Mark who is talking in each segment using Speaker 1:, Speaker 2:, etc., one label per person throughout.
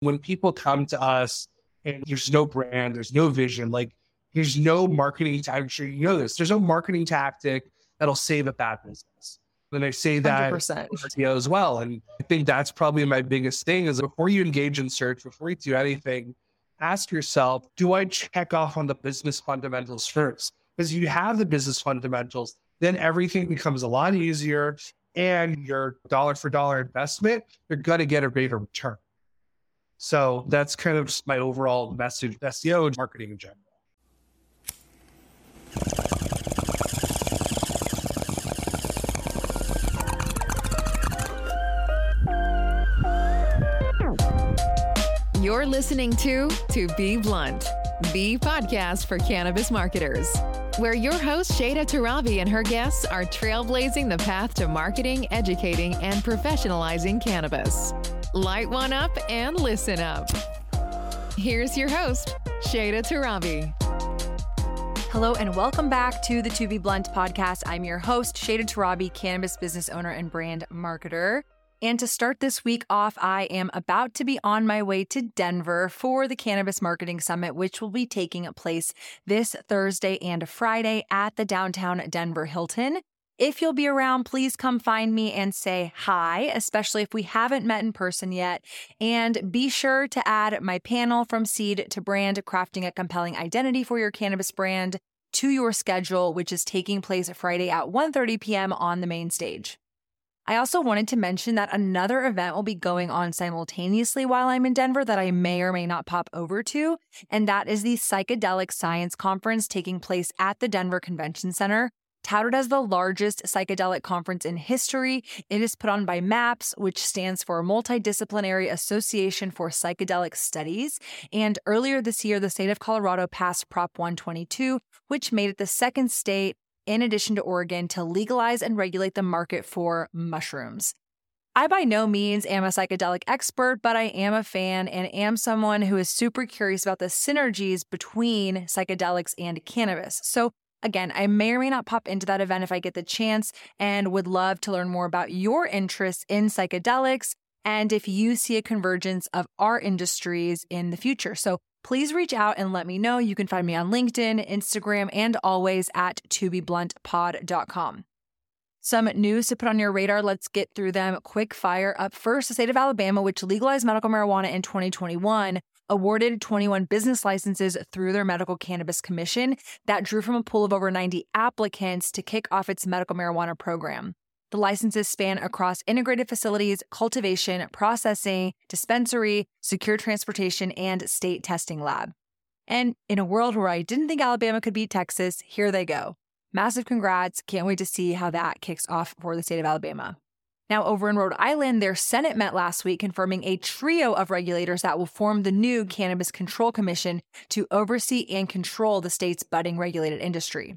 Speaker 1: When people come to us and there's no brand, there's no vision, like there's no marketing tactic. I'm sure you know this. There's no marketing tactic that'll save a bad business. And I say that 100%. as well. And I think that's probably my biggest thing is before you engage in search, before you do anything, ask yourself, do I check off on the business fundamentals first? Because you have the business fundamentals, then everything becomes a lot easier and your dollar for dollar investment, you're going to get a greater return. So that's kind of just my overall message, SEO marketing in general.
Speaker 2: You're listening to To Be Blunt, the podcast for cannabis marketers, where your host Shada Torabi and her guests are trailblazing the path to marketing, educating, and professionalizing cannabis. Light one up and listen up. Here's your host, Shada Torabi.
Speaker 3: Hello and welcome back to the To Be Blunt podcast. I'm your host, Shada Torabi, cannabis business owner and brand marketer. And to start this week off, I am about to be on my way to Denver for the Cannabis Marketing Summit, which will be taking place this Thursday and Friday at the downtown Denver Hilton. If you'll be around, please come find me and say hi, especially if we haven't met in person yet. And be sure to add my panel from seed to brand, crafting a compelling identity for your cannabis brand to your schedule, which is taking place Friday at 1:30 p.m. on the main stage. I also wanted to mention that another event will be going on simultaneously while I'm in Denver that I may or may not pop over to, and that is the Psychedelic Science Conference taking place at the Denver Convention Center. Touted as the largest psychedelic conference in history, it is put on by MAPS, which stands for Multidisciplinary Association for Psychedelic Studies. And earlier this year, the state of Colorado passed Prop 122, which made it the second state in addition to Oregon, to legalize and regulate the market for mushrooms. I by no means am a psychedelic expert, but I am a fan and am someone who is super curious about the synergies between psychedelics and cannabis. So, again, I may or may not pop into that event if I get the chance and would love to learn more about your interests in psychedelics and if you see a convergence of our industries in the future. So, please reach out and let me know. You can find me on LinkedIn, Instagram, and always at tobebluntpod.com. Some news to put on your radar. Let's get through them quick fire. Up first, the state of Alabama, which legalized medical marijuana in 2021, awarded 21 business licenses through their Medical Cannabis Commission that drew from a pool of over 90 applicants to kick off its medical marijuana program. The licenses span across integrated facilities, cultivation, processing, dispensary, secure transportation, and state testing lab. And in a world where I didn't think Alabama could beat Texas, here they go. Massive congrats. Can't wait to see how that kicks off for the state of Alabama. Now, over in Rhode Island, their Senate met last week confirming a trio of regulators that will form the new Cannabis Control Commission to oversee and control the state's budding regulated industry.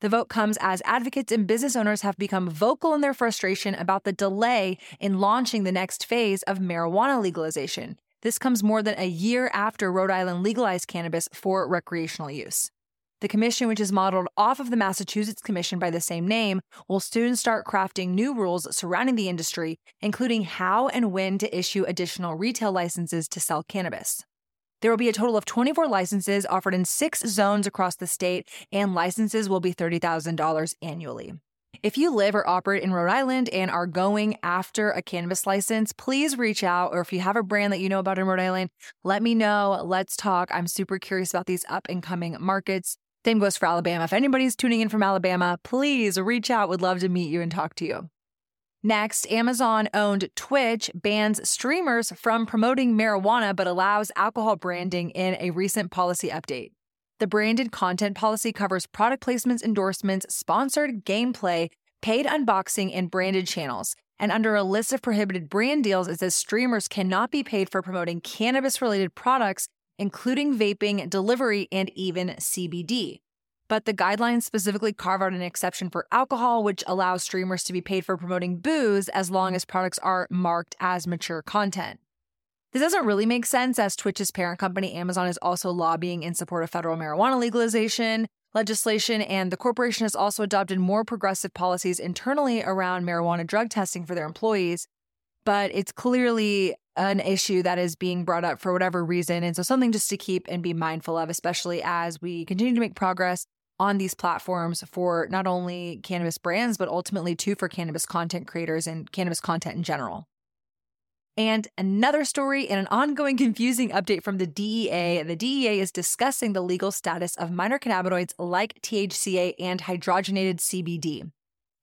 Speaker 3: The vote comes as advocates and business owners have become vocal in their frustration about the delay in launching the next phase of marijuana legalization. This comes more than a year after Rhode Island legalized cannabis for recreational use. The commission, which is modeled off of the Massachusetts Commission by the same name, will soon start crafting new rules surrounding the industry, including how and when to issue additional retail licenses to sell cannabis. There will be a total of 24 licenses offered in six zones across the state, and licenses will be $30,000 annually. If you live or operate in Rhode Island and are going after a cannabis license, please reach out. Or if you have a brand that you know about in Rhode Island, let me know. Let's talk. I'm super curious about these up and coming markets. Same goes for Alabama. If anybody's tuning in from Alabama, please reach out. Would love to meet you and talk to you. Next, Amazon owned Twitch bans streamers from promoting marijuana but allows alcohol branding in a recent policy update. The branded content policy covers product placements, endorsements, sponsored gameplay, paid unboxing, and branded channels. And under a list of prohibited brand deals, it says streamers cannot be paid for promoting cannabis related products, including vaping, delivery, and even CBD but the guidelines specifically carve out an exception for alcohol, which allows streamers to be paid for promoting booze as long as products are marked as mature content. This doesn't really make sense as Twitch's parent company, Amazon, is also lobbying in support of federal marijuana legalization legislation, and the corporation has also adopted more progressive policies internally around marijuana drug testing for their employees. But it's clearly an issue that is being brought up for whatever reason. And so something just to keep and be mindful of, especially as we continue to make progress on these platforms for not only cannabis brands, but ultimately too for cannabis content creators and cannabis content in general. And another story and an ongoing confusing update from the DEA. The DEA is discussing the legal status of minor cannabinoids like THCA and hydrogenated CBD.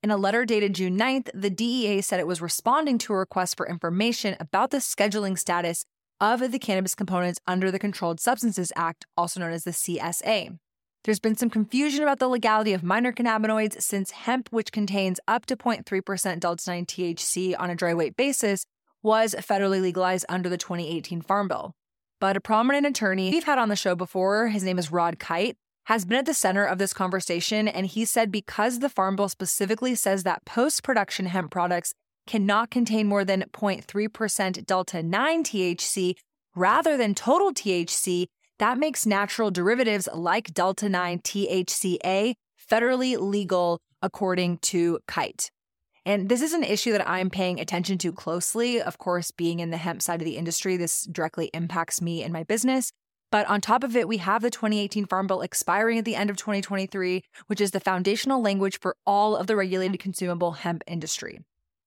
Speaker 3: In a letter dated June 9th, the DEA said it was responding to a request for information about the scheduling status of the cannabis components under the Controlled Substances Act, also known as the CSA. There's been some confusion about the legality of minor cannabinoids since hemp, which contains up to 0.3% delta 9 THC on a dry weight basis, was federally legalized under the 2018 Farm Bill. But a prominent attorney we've had on the show before, his name is Rod Kight, has been at the center of this conversation. And he said because the Farm Bill specifically says that post production hemp products cannot contain more than 0.3% Delta 9 THC rather than total THC, that makes natural derivatives like Delta 9 THCA federally legal, according to Kight. And this is an issue that I'm paying attention to closely. Of course, being in the hemp side of the industry, this directly impacts me and my business. But on top of it, we have the 2018 Farm Bill expiring at the end of 2023, which is the foundational language for all of the regulated consumable hemp industry.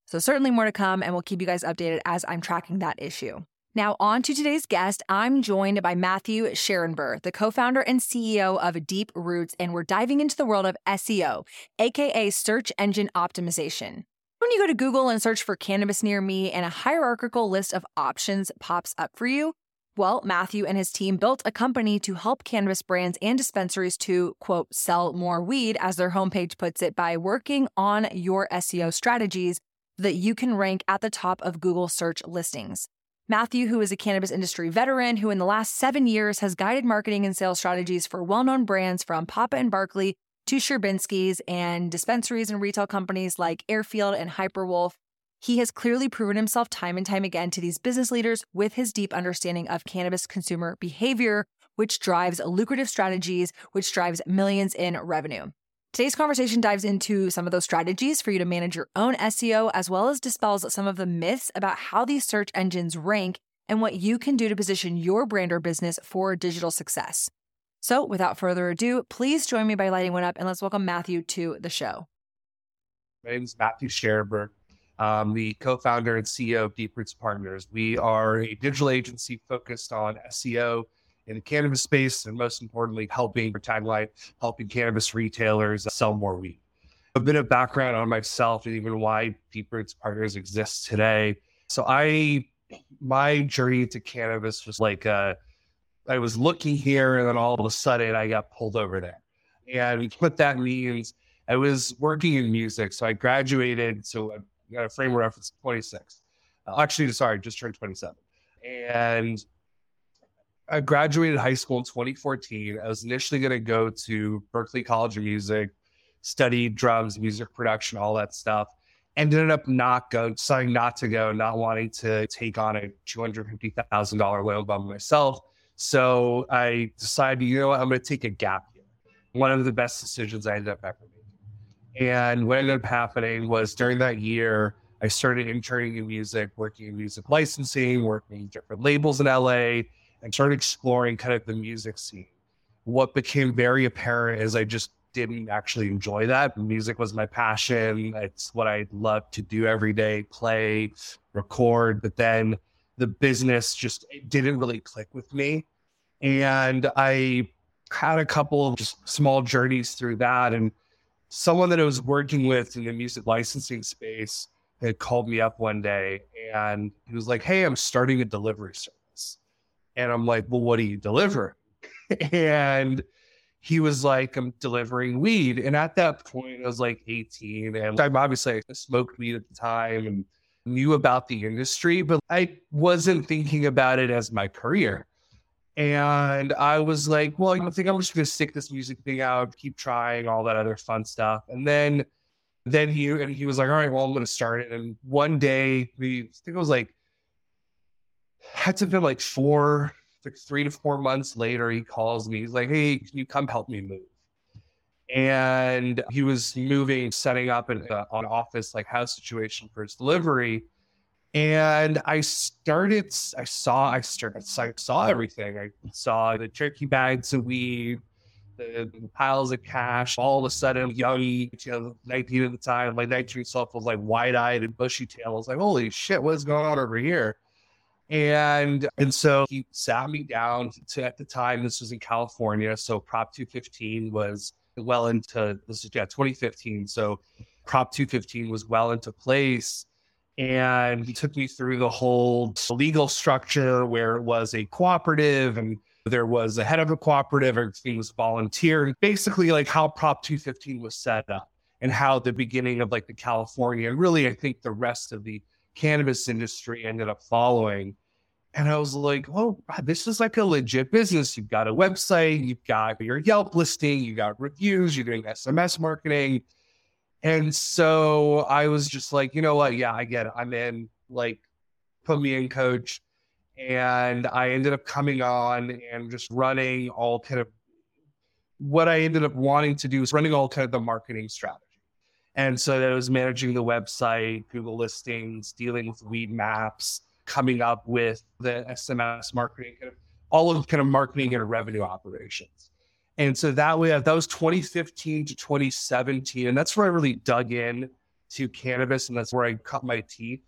Speaker 3: So, certainly more to come, and we'll keep you guys updated as I'm tracking that issue. Now, on to today's guest. I'm joined by Matthew Shterenberg, the co founder and CEO of Deep Roots, and we're diving into the world of SEO, aka search engine optimization. When you go to Google and search for cannabis near me and a hierarchical list of options pops up for you, well, Matthew and his team built a company to help cannabis brands and dispensaries to, quote, sell more weed, as their homepage puts it, by working on your SEO strategies that you can rank at the top of Google search listings. Matthew, who is a cannabis industry veteran who in the last seven years has guided marketing and sales strategies for well known brands from Papa and Barkley to Sherbinski's and dispensaries and retail companies like Airfield and Hyperwolf. He has clearly proven himself time and time again to these business leaders with his deep understanding of cannabis consumer behavior, which drives lucrative strategies, which drives millions in revenue. Today's conversation dives into some of those strategies for you to manage your own SEO, as well as dispels some of the myths about how these search engines rank and what you can do to position your brand or business for digital success. So, without further ado, please join me by lighting one up and let's welcome Matthew to the show.
Speaker 1: My name is Matthew Shterenberg. I'm the co founder and CEO of Deep Roots Partners. We are a digital agency focused on SEO in the cannabis space, and most importantly, helping tagline, helping cannabis retailers sell more weed. A bit of background on myself and even why Deep Roots Partners exists today. So I, my journey to cannabis was like a I was looking here, and then all of a sudden I got pulled over there. And what that means, I was working in music. So I graduated. So A frame of reference 26. Uh, actually, sorry, just turned 27. And I graduated high school in 2014. I was initially going to go to Berklee College of Music, study drums, music production, all that stuff. Ended up not going, deciding not to go, not wanting to take on a $250,000 loan by myself so I decided, you know what, I'm going to take a gap year. One of the best decisions I ended up ever making. And what ended up happening was during that year, I started interning in music, working in music licensing, working in different labels in LA, and started exploring kind of the music scene. What became very apparent is I just didn't actually enjoy that. Music was my passion. It's what I loved to do every day, play, record. But then the business just didn't really click with me. And I had a couple of just small journeys through that. And someone that I was working with in the music licensing space had called me up one day and he was like, Hey, I'm starting a delivery service. And I'm like, Well, what do you deliver? and he was like, I'm delivering weed. And at that point, I was like 18. And I'm obviously I smoked weed at the time and knew about the industry, but I wasn't thinking about it as my career. And I was like, well, I think I'm just going to stick this music thing out, keep trying all that other fun stuff. And then, then he, and he was like, all right, well, I'm going to start it. And one day we, I think it was like, had to been like four, like three to four months later, he calls me. He's like, hey, can you come help me move? and he was moving, setting up an, uh, an office like house situation for his delivery. And I started, I saw, I started, I saw everything. I saw the turkey bags of weed, the, piles of cash. All of a sudden, young, you know, 19 at the time, my 19 self was like wide eyed and bushy tailed. I was like, holy shit, what's going on over here? And and so he sat me down to at the time, this was in California. So Prop 215 was well into this is yeah, 2015. So Prop 215 was well into place. And he took me through the whole legal structure where it was a cooperative and there was a head of a cooperative, everything was volunteer, basically like how Prop 215 was set up and how the beginning of like the California and really I think the rest of the cannabis industry ended up following. And I was like, oh, this is like a legit business. You've got a website, you've got your Yelp listing, you got reviews, you're doing SMS marketing. And so I was just like, you know what? Yeah, I get it. I'm in. Like, put me in, coach. And I ended up coming on and just running all kind of what I ended up wanting to do is running all kind of the marketing strategy. And so that was managing the website, Google listings, dealing with Weedmaps, coming up with the SMS marketing, kind of all of kind of marketing and revenue operations. And so that way, that was 2015 to 2017. And that's where I really dug in to cannabis. And that's where I cut my teeth,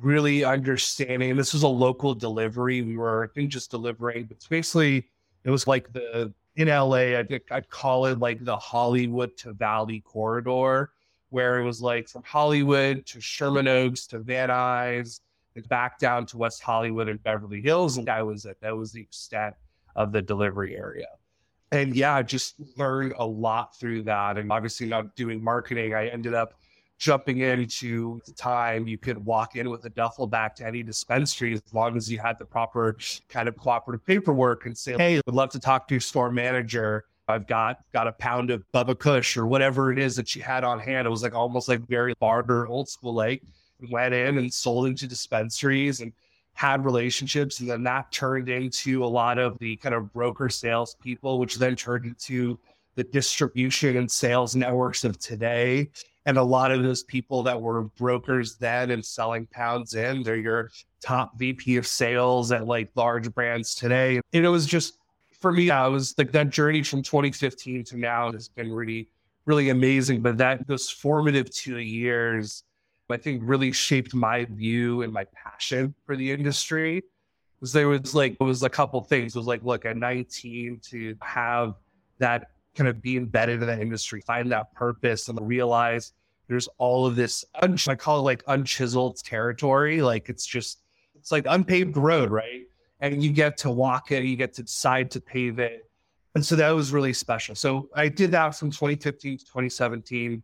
Speaker 1: really understanding. This was a local delivery. We were, I think, just delivering, but basically, it was like the, in LA, I'd, I'd call it like the Hollywood to Valley corridor, where it was like from Hollywood to Sherman Oaks to Van Nuys, and back down to West Hollywood and Beverly Hills. And that was it. That was the extent of the delivery area and yeah, just learned a lot through that. And obviously, not doing marketing, I ended up jumping into the time you could walk in with a duffel bag to any dispensary as long as you had the proper kind of cooperative paperwork and say, "Hey, I'd love to talk to your store manager." I've got got a pound of Bubba Kush or whatever it is that she had on hand. It was like almost like very barter, old school like. Went in and sold into dispensaries and had relationships, and then that turned into a lot of the kind of broker sales people, which then turned into the distribution and sales networks of today. And a lot of those people that were brokers then and selling pounds in, they're your top VP of sales at like large brands today. And it was just for me, I was like that journey from 2015 to now has been really, really amazing. But that those formative two years I think really shaped my view and my passion for the industry. Was there was like it was a couple things. It was like, look, at 19 to have that kind of be embedded in that industry, find that purpose, and realize there's all of this. Un- I call it like unchiseled territory. Like it's just it's like unpaved road, right? And you get to walk it, you get to decide to pave it. And so that was really special. So I did that from 2015 to 2017.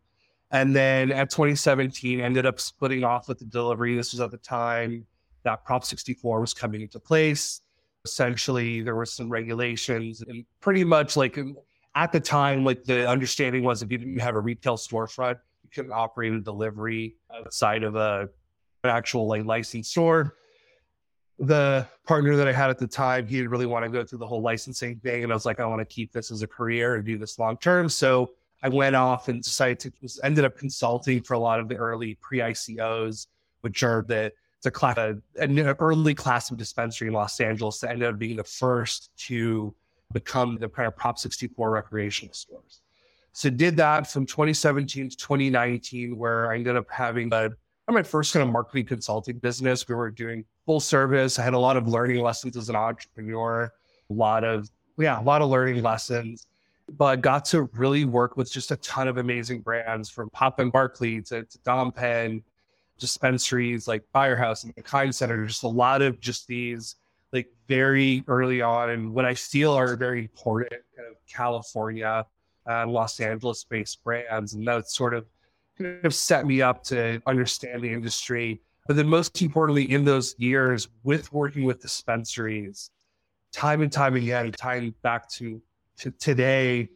Speaker 1: And then at 2017, ended up splitting off with the delivery. This was at the time that Prop 64 was coming into place. Essentially, there were some regulations, and pretty much like um, at the time, like the understanding was if you didn't have a retail storefront, you couldn't operate a delivery outside of a an actual like licensed store. The partner that I had at the time, he didn't really want to go through the whole licensing thing, and I was like, I want to keep this as a career and do this long term. So I went off and decided to was ended up consulting for a lot of the early pre ICOs, which are the a class an early class of dispensary in Los Angeles that ended up being the first to become the kind of Prop 64 recreational stores. So did that from 2017 to 2019, where I ended up having a my first kind of marketing consulting business. We were doing full service. I had a lot of learning lessons as an entrepreneur, a lot of yeah, a lot of learning lessons but got to really work with just a ton of amazing brands from Pop and Barkley to, to Dom Pen, dispensaries like Firehouse and the Kind Center. Just a lot of just these like very early on, and what I feel are very important kind of California and Los Angeles based brands, and that sort of kind of set me up to understand the industry. But then, most importantly, in those years with working with dispensaries, time and time again, tying back to to today,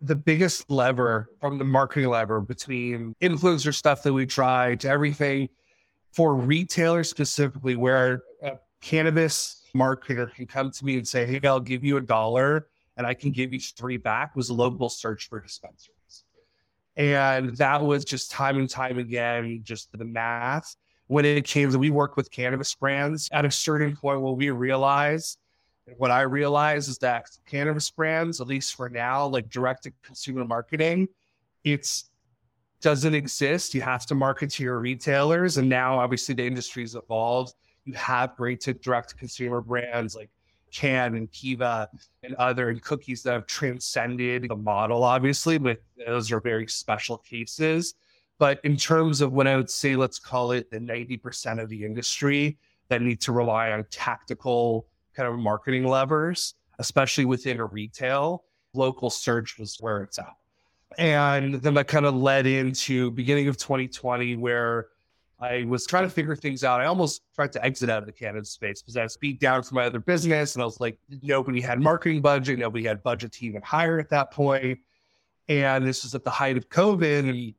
Speaker 1: the biggest lever from the marketing lever between influencer stuff that we try to everything for retailers specifically, where a cannabis marketer can come to me and say, Hey, I'll give you a dollar and I can give you three back was local search for dispensaries. And that was just time and time again, just the math. when it came to we work with cannabis brands at a certain point what we realized what I realize is that cannabis brands, at least for now, like direct to consumer marketing, it's doesn't exist. You have to market to your retailers. And now obviously the industry's evolved. You have great to direct to consumer brands like Cann and Kiva and other and cookies that have transcended the model, obviously, but those are very special cases. But in terms of what I would say, let's call it the 90% of the industry that need to rely on tactical kind of marketing levers, especially within a retail, local search was where it's at. And then that kind of led into beginning of 2020 where I was trying to figure things out. I almost tried to exit out of the cannabis space because I was beat down from my other business. And I was like, nobody had marketing budget. Nobody had budget to even hire at that point. And this was at the height of COVID. And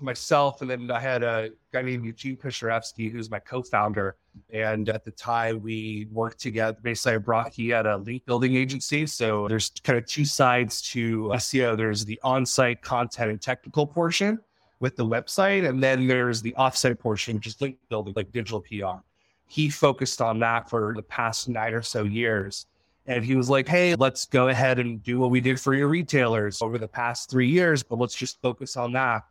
Speaker 1: myself, and then I had a guy named Eugene Pisharevsky, who's my co-founder. And at the time, we worked together. Basically, I brought he had a link building agency. So there's kind of two sides to SEO. There's the on-site content and technical portion with the website, and then there's the off-site portion, which is link building, like digital PR. He focused on that for the past nine or so years. And he was like, hey, let's go ahead and do what we did for your retailers over the past three years, but let's just focus on that.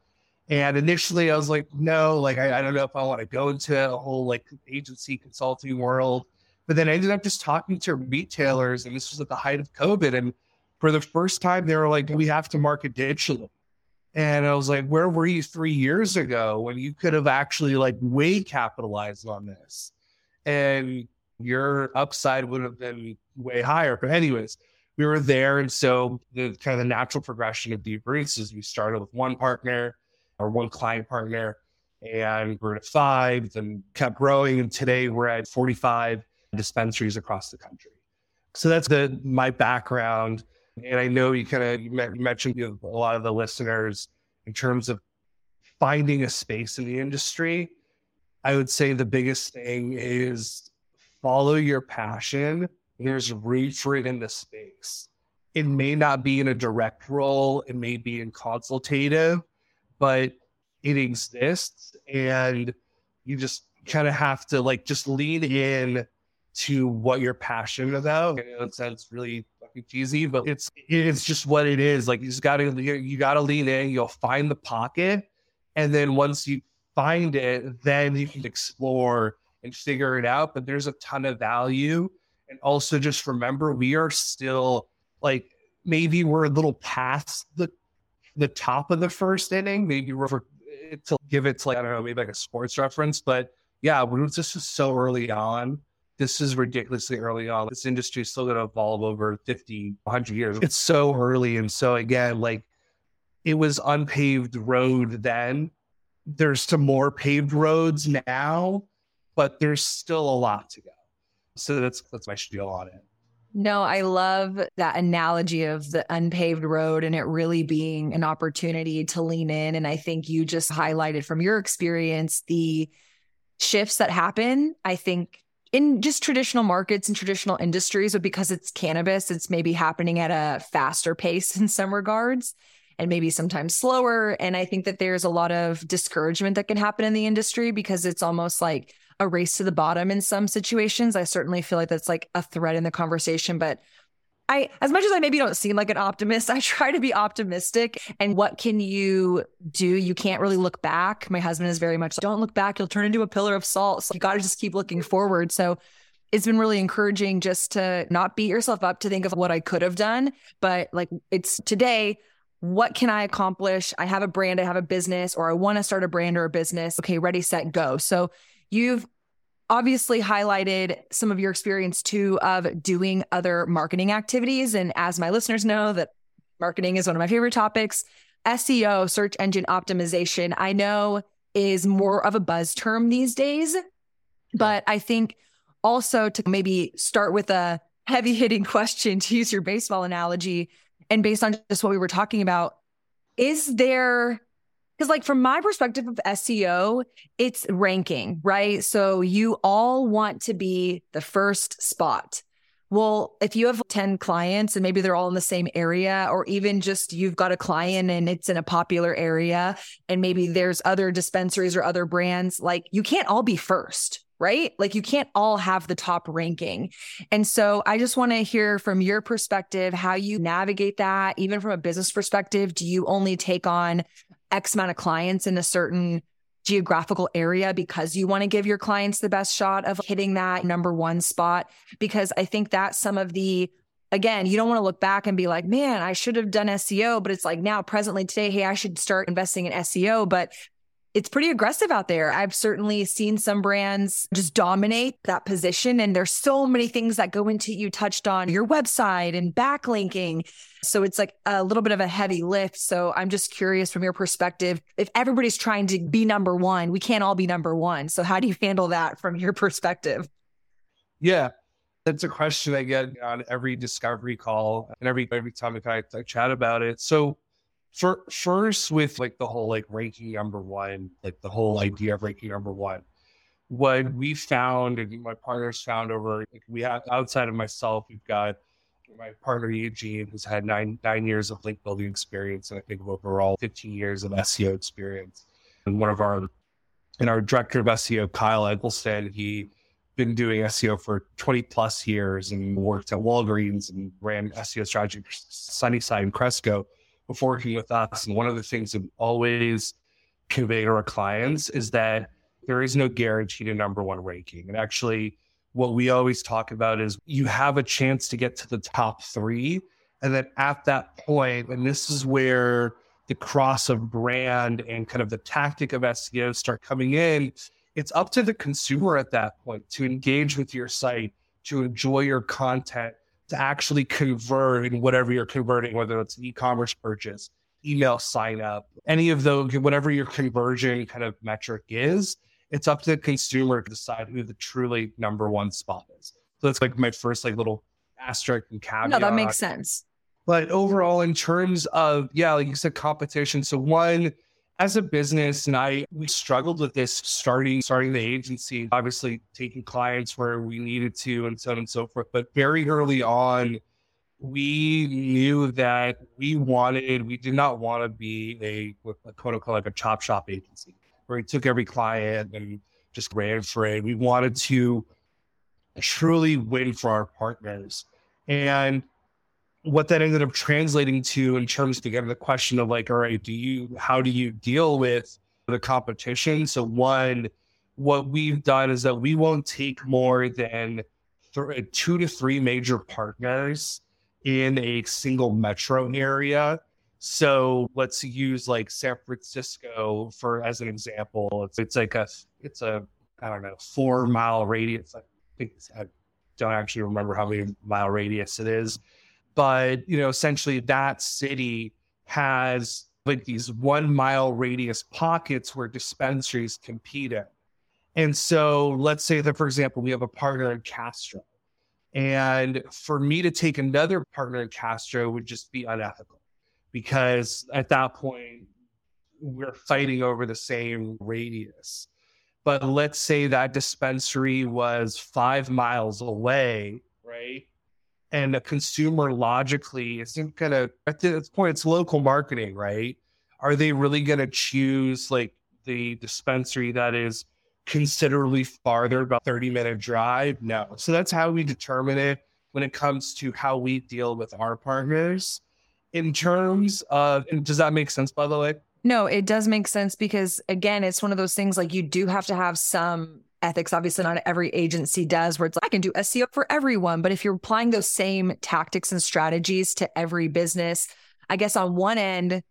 Speaker 1: And initially I was like, no, like, I, I don't know if I want to go into a whole like agency consulting world. But then I ended up just talking to retailers, and this was at the height of COVID. And for the first time, they were like, we have to market digitally. And I was like, where were you three years ago when you could have actually like way capitalized on this? And your upside would have been way higher. But, anyways, we were there. And so the kind of the natural progression of Deep Roots is we started with one partner our one client partner, and we're at five, then kept growing. And today we're at 45 dispensaries across the country. So that's the my background. And I know you kind of mentioned you a lot of the listeners in terms of finding a space in the industry. I would say the biggest thing is follow your passion. There's room for it in the space. It may not be in a direct role, it may be in consultative, but it exists and you just kind of have to like just lean in to what you're passionate about. I know it sounds really fucking cheesy, but it's it's just what it is. Like you just gotta you gotta lean in, you'll find the pocket. And then once you find it, then you can explore and figure it out. But there's a ton of value. And also just remember we are still like maybe we're a little past the the top of the first inning. Maybe we're eh, to give it to like I don't know, maybe like a sports reference, but yeah, this is so early on. This is ridiculously early on. This industry is still going to evolve over 50, 100 years. It's so early. And so, again, like it was unpaved road then. There's some more paved roads now, but there's still a lot to go. So that's that's my spiel on it.
Speaker 3: No, I love that analogy of the unpaved road and it really being an opportunity to lean in. And I think you just highlighted from your experience the shifts that happen. I think in just traditional markets and traditional industries, but because it's cannabis, it's maybe happening at a faster pace in some regards and maybe sometimes slower. And I think that there's a lot of discouragement that can happen in the industry because it's almost like, a race to the bottom in some situations. I certainly feel like that's like a thread in the conversation, but I, as much as I maybe don't seem like an optimist, I try to be optimistic. And what can you do? You can't really look back. My husband is very much like, don't look back. You'll turn into a pillar of salt. So you got to just keep looking forward. So it's been really encouraging just to not beat yourself up to think of what I could have done, but like it's today. What can I accomplish? I have a brand, I have a business, or I want to start a brand or a business. Okay, ready, set, go. So You've obviously highlighted some of your experience too of doing other marketing activities. And as my listeners know, that marketing is one of my favorite topics. SEO, search engine optimization, I know is more of a buzz term these days. But I think also to maybe start with a heavy hitting question to use your baseball analogy, and based on just what we were talking about, is there because, like, from my perspective of SEO, it's ranking, right? So you all want to be the first spot. well, if you have 10 clients and maybe they're all in the same area, or even just you've got a client and it's in a popular area, and maybe there's other dispensaries or other brands, like you can't all be first, right? Like you can't all have the top ranking. And so I just want to hear from your perspective how you navigate that, even from a business perspective. Do you only take on X amount of clients in a certain geographical area because you want to give your clients the best shot of hitting that number one spot. Because I think that's some of the, again, you don't want to look back and be like, man, I should have done SEO, but it's like now, presently today, hey, I should start investing in SEO. But it's pretty aggressive out there. I've certainly seen some brands just dominate that position. And there's so many things that go into you touched on your website and backlinking. So it's like a little bit of a heavy lift. So I'm just curious from your perspective, if everybody's trying to be number one, we can't all be number one. So how do you handle that from your perspective?
Speaker 1: Yeah. That's a question I get on every discovery call and every every time I, I chat about it. So for, first with like the whole like ranking number one, like the whole idea of ranking number one. What we found and my partners found over like we have outside of myself, we've got my partner Eugene, who's had nine nine years of link building experience, and I think overall 15 years of SEO experience. And one of our and our director of SEO, Kyle Eggleston, he been doing SEO for 20 plus years and worked at Walgreens and ran SEO strategy for Sunnyside and Cresco before working with us. And one of the things that always convey to our clients is that there is no guarantee to number one ranking. And actually, what we always talk about is you have a chance to get to the top three. And then at that point, and this is where the cross of brand and kind of the tactic of SEO start coming in, it's up to the consumer at that point to engage with your site, to enjoy your content, to actually convert in whatever you're converting, whether it's an e-commerce purchase, email sign up, any of those, whatever your conversion kind of metric is, it's up to the consumer to decide who the truly number one spot is. So that's like my first like little asterisk and caveat.
Speaker 3: No, that makes sense.
Speaker 1: But overall, in terms of yeah, like you said, competition. So one, as a business, and I we struggled with this starting starting the agency, obviously taking clients where we needed to and so on and so forth. But very early on, we knew that we wanted, we did not want to be a, a quote unquote like a chop shop agency where we took every client and just ran for it. We wanted to truly win for our partners. And what that ended up translating to in terms of again the question of like, all right, do you how do you deal with the competition? So one, what we've done is that we won't take more than th- two to three major partners in a single metro area. So let's use like San Francisco for as an example. It's it's like a it's a I don't know four mile radius. I think I don't actually remember how many mile radius it is but, you know, essentially that city has like these one mile radius pockets where dispensaries compete in. And so let's say that, for example, we have a partner in Castro. And for me to take another partner in Castro would just be unethical because at that point, we're fighting over the same radius. But let's say that dispensary was five miles away, right? and a consumer logically isn't gonna at this point it's local marketing right are they really gonna choose like the dispensary that is considerably farther about 30 minute drive no so that's how we determine it when it comes to how we deal with our partners in terms of does that make sense by the way
Speaker 3: no it does make sense because again it's one of those things like you do have to have some ethics. Obviously, not every agency does where it's like, I can do SEO for everyone. But if you're applying those same tactics and strategies to every business, I guess on one end,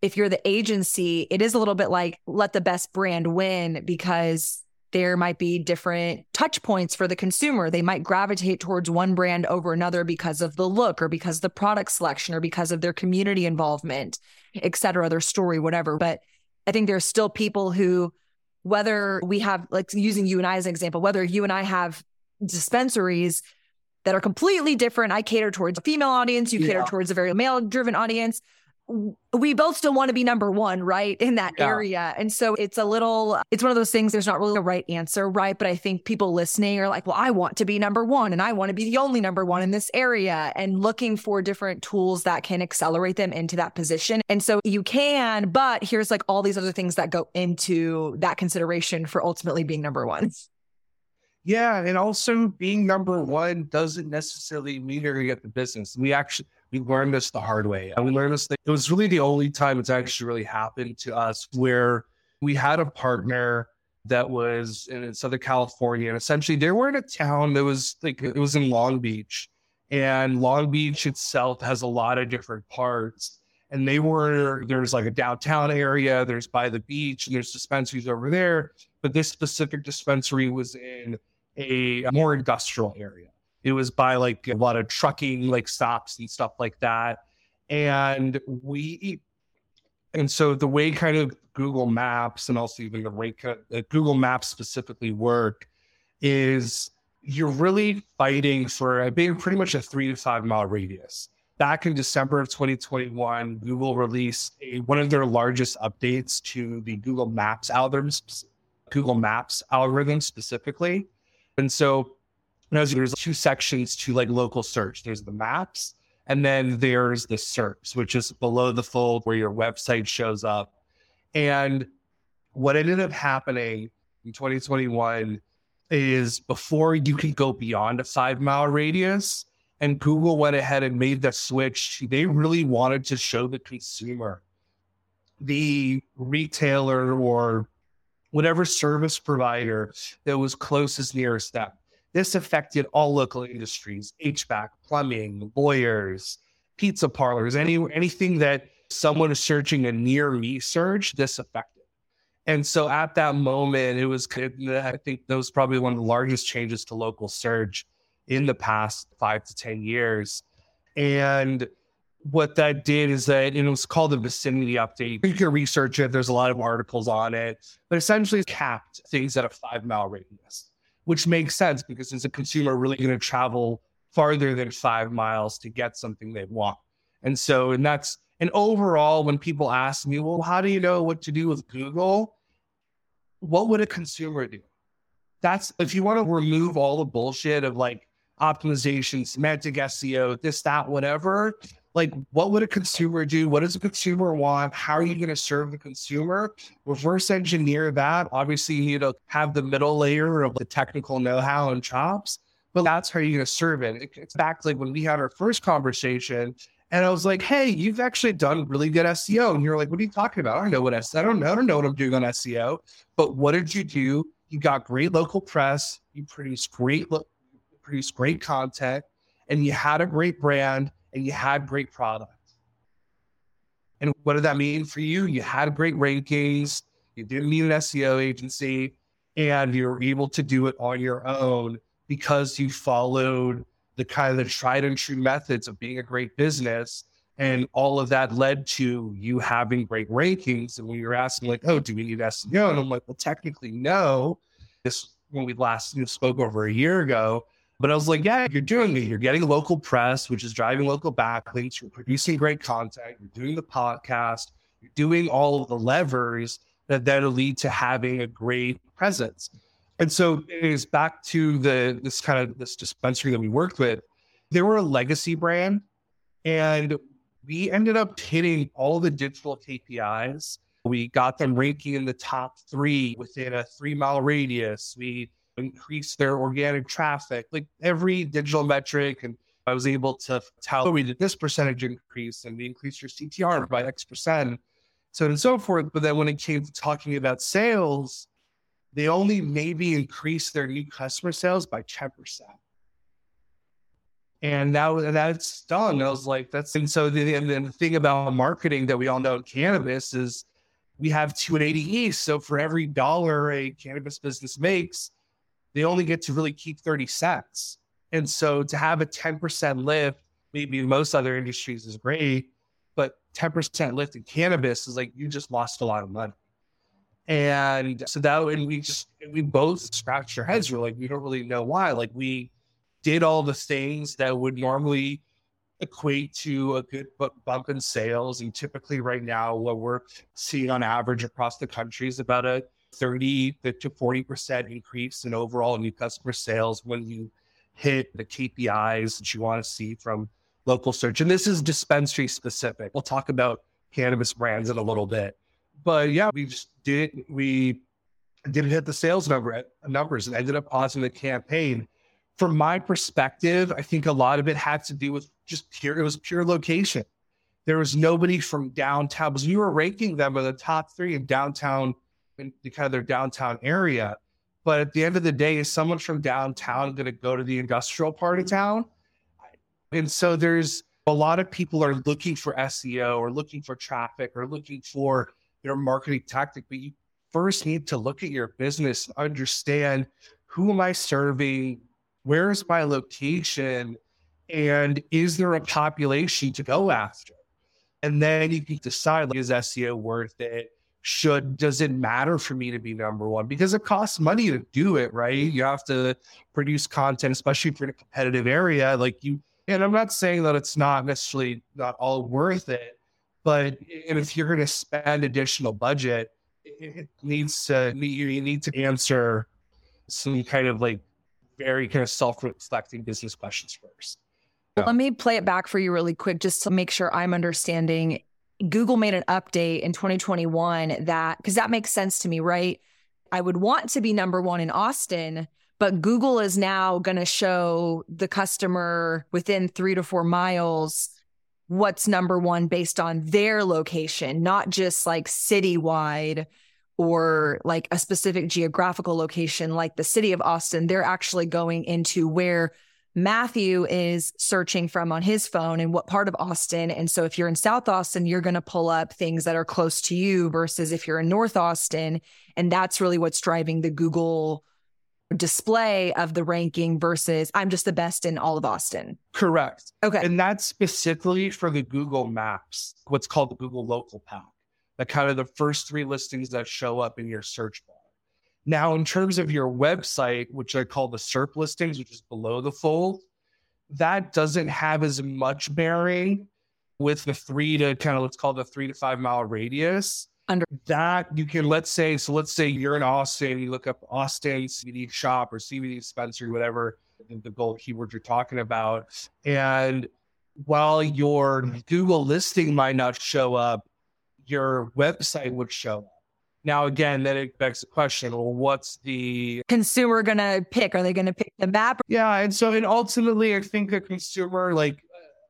Speaker 3: if you're the agency, it is a little bit like let the best brand win because there might be different touch points for the consumer. They might gravitate towards one brand over another because of the look or because of the product selection or because of their community involvement, et cetera, their story, whatever. But I think there's still people who whether we have, like using you and I as an example, whether you and I have dispensaries that are completely different. I cater towards a female audience, you yeah. cater towards a very male driven audience. We both still want to be number one, right? In that yeah. area. And so it's a little, it's one of those things, there's not really a right answer, right? But I think people listening are like, well, I want to be number one and I want to be the only number one in this area and looking for different tools that can accelerate them into that position. And so you can, but here's like all these other things that go into that consideration for ultimately being number one.
Speaker 1: Yeah. And also being number one doesn't necessarily mean you're going to get the business. We actually, we learned this the hard way. And we learned this, thing. it was really the only time it's actually really happened to us where we had a partner that was in Southern California. And essentially they were in a town that was like, it was in Long Beach. And Long Beach itself has a lot of different parts. And they were, there's like a downtown area, there's by the beach, and there's dispensaries over there. But this specific dispensary was in a more industrial area. It was by like a lot of trucking like stops and stuff like that. And we and so the way kind of Google Maps and also even the way uh, Google Maps specifically work is you're really fighting for big, pretty much a three to five mile radius. Back in December of 2021, Google released a, one of their largest updates to the Google Maps algorithms, Google Maps algorithm specifically. And so there's two sections to like local search. There's the maps, and then there's the SERPs, which is below the fold where your website shows up. And what ended up happening in 2021 is before you can go beyond a five mile radius, and Google went ahead and made the switch. They really wanted to show the consumer, the retailer, or whatever service provider that was closest nearest them this affected all local industries, HVAC, plumbing, lawyers, pizza parlors, any anything that someone is searching a near me search, this affected. And so at that moment, it was, I think that was probably one of the largest changes to local search in the past five to 10 years. And what that did is that it was called the vicinity update. You can research it, there's a lot of articles on it, but essentially capped things at a five mile radius which makes sense because as a consumer really going to travel farther than five miles to get something they want. And so, and that's, and overall, when people ask me, well, how do you know what to do with Google? What would a consumer do? That's if you want to remove all the bullshit of like optimization, semantic SEO, this, that, whatever, like what would a consumer do? What does a consumer want? How are you going to serve the consumer? Reverse engineer that. Obviously, you to have the middle layer of the technical know-how and chops, but that's how you're going to serve it. It's back like when we had our first conversation, and I was like, "Hey, you've actually done really good SEO," and you're like, "What are you talking about? I don't know what SEO. I don't know. I don't know what I'm doing on SEO. But what did you do? You got great local press. You produced great, lo- produced great content, and you had a great brand." And you had great product. And what did that mean for you? You had great rankings, you didn't need an SEO agency, and you were able to do it on your own because you followed the kind of the tried and true methods of being a great business. And all of that led to you having great rankings. And when you're asking, like, oh, do we need SEO? And I'm like, well, technically, no. This when we last spoke over a year ago, but I was like, yeah, you're doing it. You're getting local press, which is driving local backlinks. You're producing great content. You're doing the podcast. You're doing all of the levers that that'll lead to having a great presence. And so it is back to the this kind of this dispensary that we worked with. They were a legacy brand, and we ended up hitting all the digital KPIs. We got them ranking in the top three within a three mile radius. We increase their organic traffic, like every digital metric. And I was able to tell we did this percentage increase and we increased your CTR by X percent, so on and so forth. But then when it came to talking about sales, they only maybe increased their new customer sales by 10%. And that that stung. I was like, that's and so the, and the thing about marketing that we all know in cannabis is we have 280E. So for every dollar a cannabis business makes, they only get to really keep 30 cents. And so to have a 10% lift, maybe most other industries is great, but 10% lift in cannabis is like you just lost a lot of money. And so that, and we just, we both scratched our heads. We're like, we don't really know why. Like we did all the things that would normally equate to a good bump in sales. And typically, right now, what we're seeing on average across the country is about a 30 to 40% increase in overall new customer sales when you hit the KPIs that you want to see from local search. And this is dispensary specific. We'll talk about cannabis brands in a little bit. But yeah, we just did we didn't hit the sales number numbers and ended up pausing the campaign. From my perspective, I think a lot of it had to do with just pure it was pure location. There was nobody from downtown because we were ranking them in the top three in downtown in kind of their downtown area. But at the end of the day, is someone from downtown going to go to the industrial part of town? And so there's a lot of people are looking for SEO or looking for traffic or looking for their marketing tactic, but you first need to look at your business and understand who am I serving? Where is my location? And is there a population to go after? And then you can decide like, is SEO worth it? Should does it matter for me to be number one? Because it costs money to do it, right? You have to produce content, especially if you're in a competitive area. Like you and I'm not saying that it's not necessarily not all worth it, but if you're going to spend additional budget, it needs to you need to answer some kind of like very kind of self-reflecting business questions first.
Speaker 3: Let me play it back for you really quick just to make sure I'm understanding. Google made an update in 2021 that because that makes sense to me, right? I would want to be number one in Austin, but Google is now going to show the customer within three to four miles what's number one based on their location, not just like citywide or like a specific geographical location like the city of Austin. They're actually going into where Matthew is searching from on his phone and what part of Austin. And so if you're in South Austin, you're going to pull up things that are close to you versus if you're in North Austin. And that's really what's driving the Google display of the ranking versus I'm just the best in all of Austin.
Speaker 1: Correct.
Speaker 3: Okay.
Speaker 1: And that's specifically for the Google Maps, what's called the Google Local Pack, the kind of the first three listings that show up in your search bar. Now, in terms of your website, which I call the SERP listings, which is below the fold, that doesn't have as much bearing with the three to kind of let's call the three to five mile radius. Under that you can let's say so let's say you're in austin you look up austin cbd shop or cbd dispensary whatever the gold keywords you're talking about. And while your google listing might not show up your website would show up now again then it begs the question well what's the
Speaker 3: consumer gonna pick are they gonna pick the map
Speaker 1: yeah and so and ultimately i think the consumer like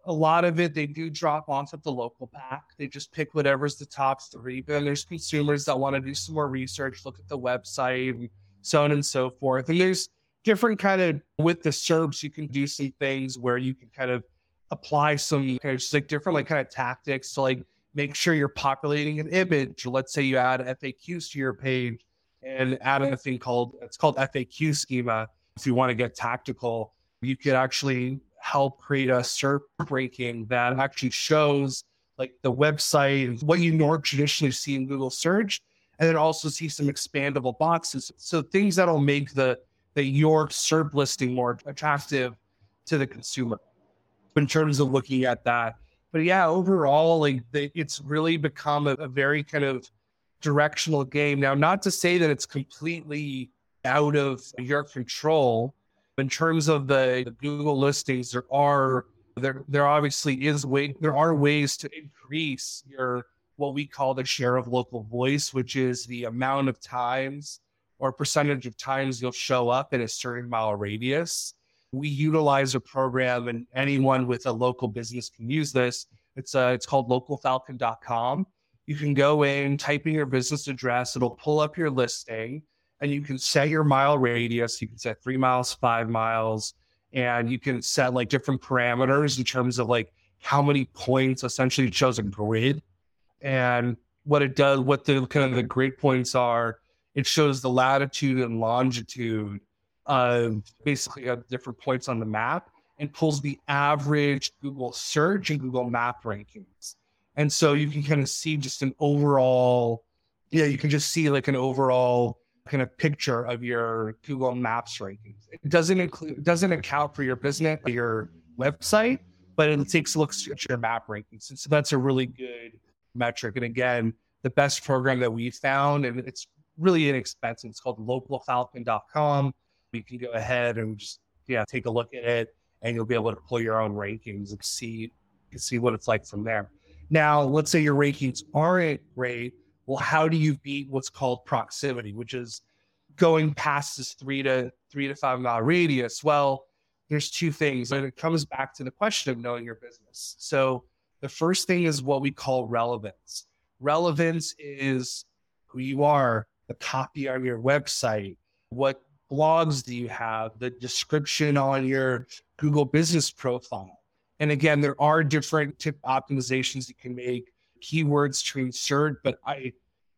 Speaker 1: a lot of it they do drop onto the local pack. They just pick whatever's the top three. But then there's consumers that want to do some more research, look at the website, and so on and so forth. And there's different kind of with the SERPs, you can do some things where you can kind of apply some kind of just like different like kind of tactics to like make sure you're populating an image. Let's say you add FAQs to your page and add a thing called it's called FAQ schema. If you want to get tactical, you could actually help create a SERP ranking that actually shows like the website, what you normally traditionally see in Google search, and then also see some expandable boxes. So things that'll make the the your SERP listing more attractive to the consumer in terms of looking at that. But yeah, overall, like it's really become a, a very kind of directional game. Now, not to say that it's completely out of your control, in terms of the, the Google listings, there are there there obviously is way there are ways to increase your what we call the share of local voice, which is the amount of times or percentage of times you'll show up in a certain mile radius. We utilize a program, and anyone with a local business can use this. It's uh, it's called localfalcon.com. You can go in, type in your business address, it'll pull up your listing and you can set your mile radius. You can set three miles, five miles, and you can set like different parameters in terms of like how many points essentially it shows a grid. And what it does, what the kind of the grid points are, it shows the latitude and longitude of basically of different points on the map and pulls the average Google search and Google map rankings. And so you can kind of see just an overall, yeah, you can just see like an overall kind of picture of your Google Maps rankings. It doesn't include doesn't account for your business, your website, but it takes a look at your map rankings. And so that's a really good metric. And again, the best program that we found, and it's really inexpensive. It's called localfalcon.com. You can go ahead and just yeah, take a look at it and you'll be able to pull your own rankings and see see what it's like from there. Now, let's say your rankings aren't great. Well, how do you beat what's called proximity, which is going past this three to three to five mile radius? Well, there's two things, and it comes back to the question of knowing your business. So the first thing is what we call relevance. Relevance is who you are, the copy on your website, what blogs do you have, the description on your Google business profile. And again, there are different tip optimizations you can make, keywords to insert. But I,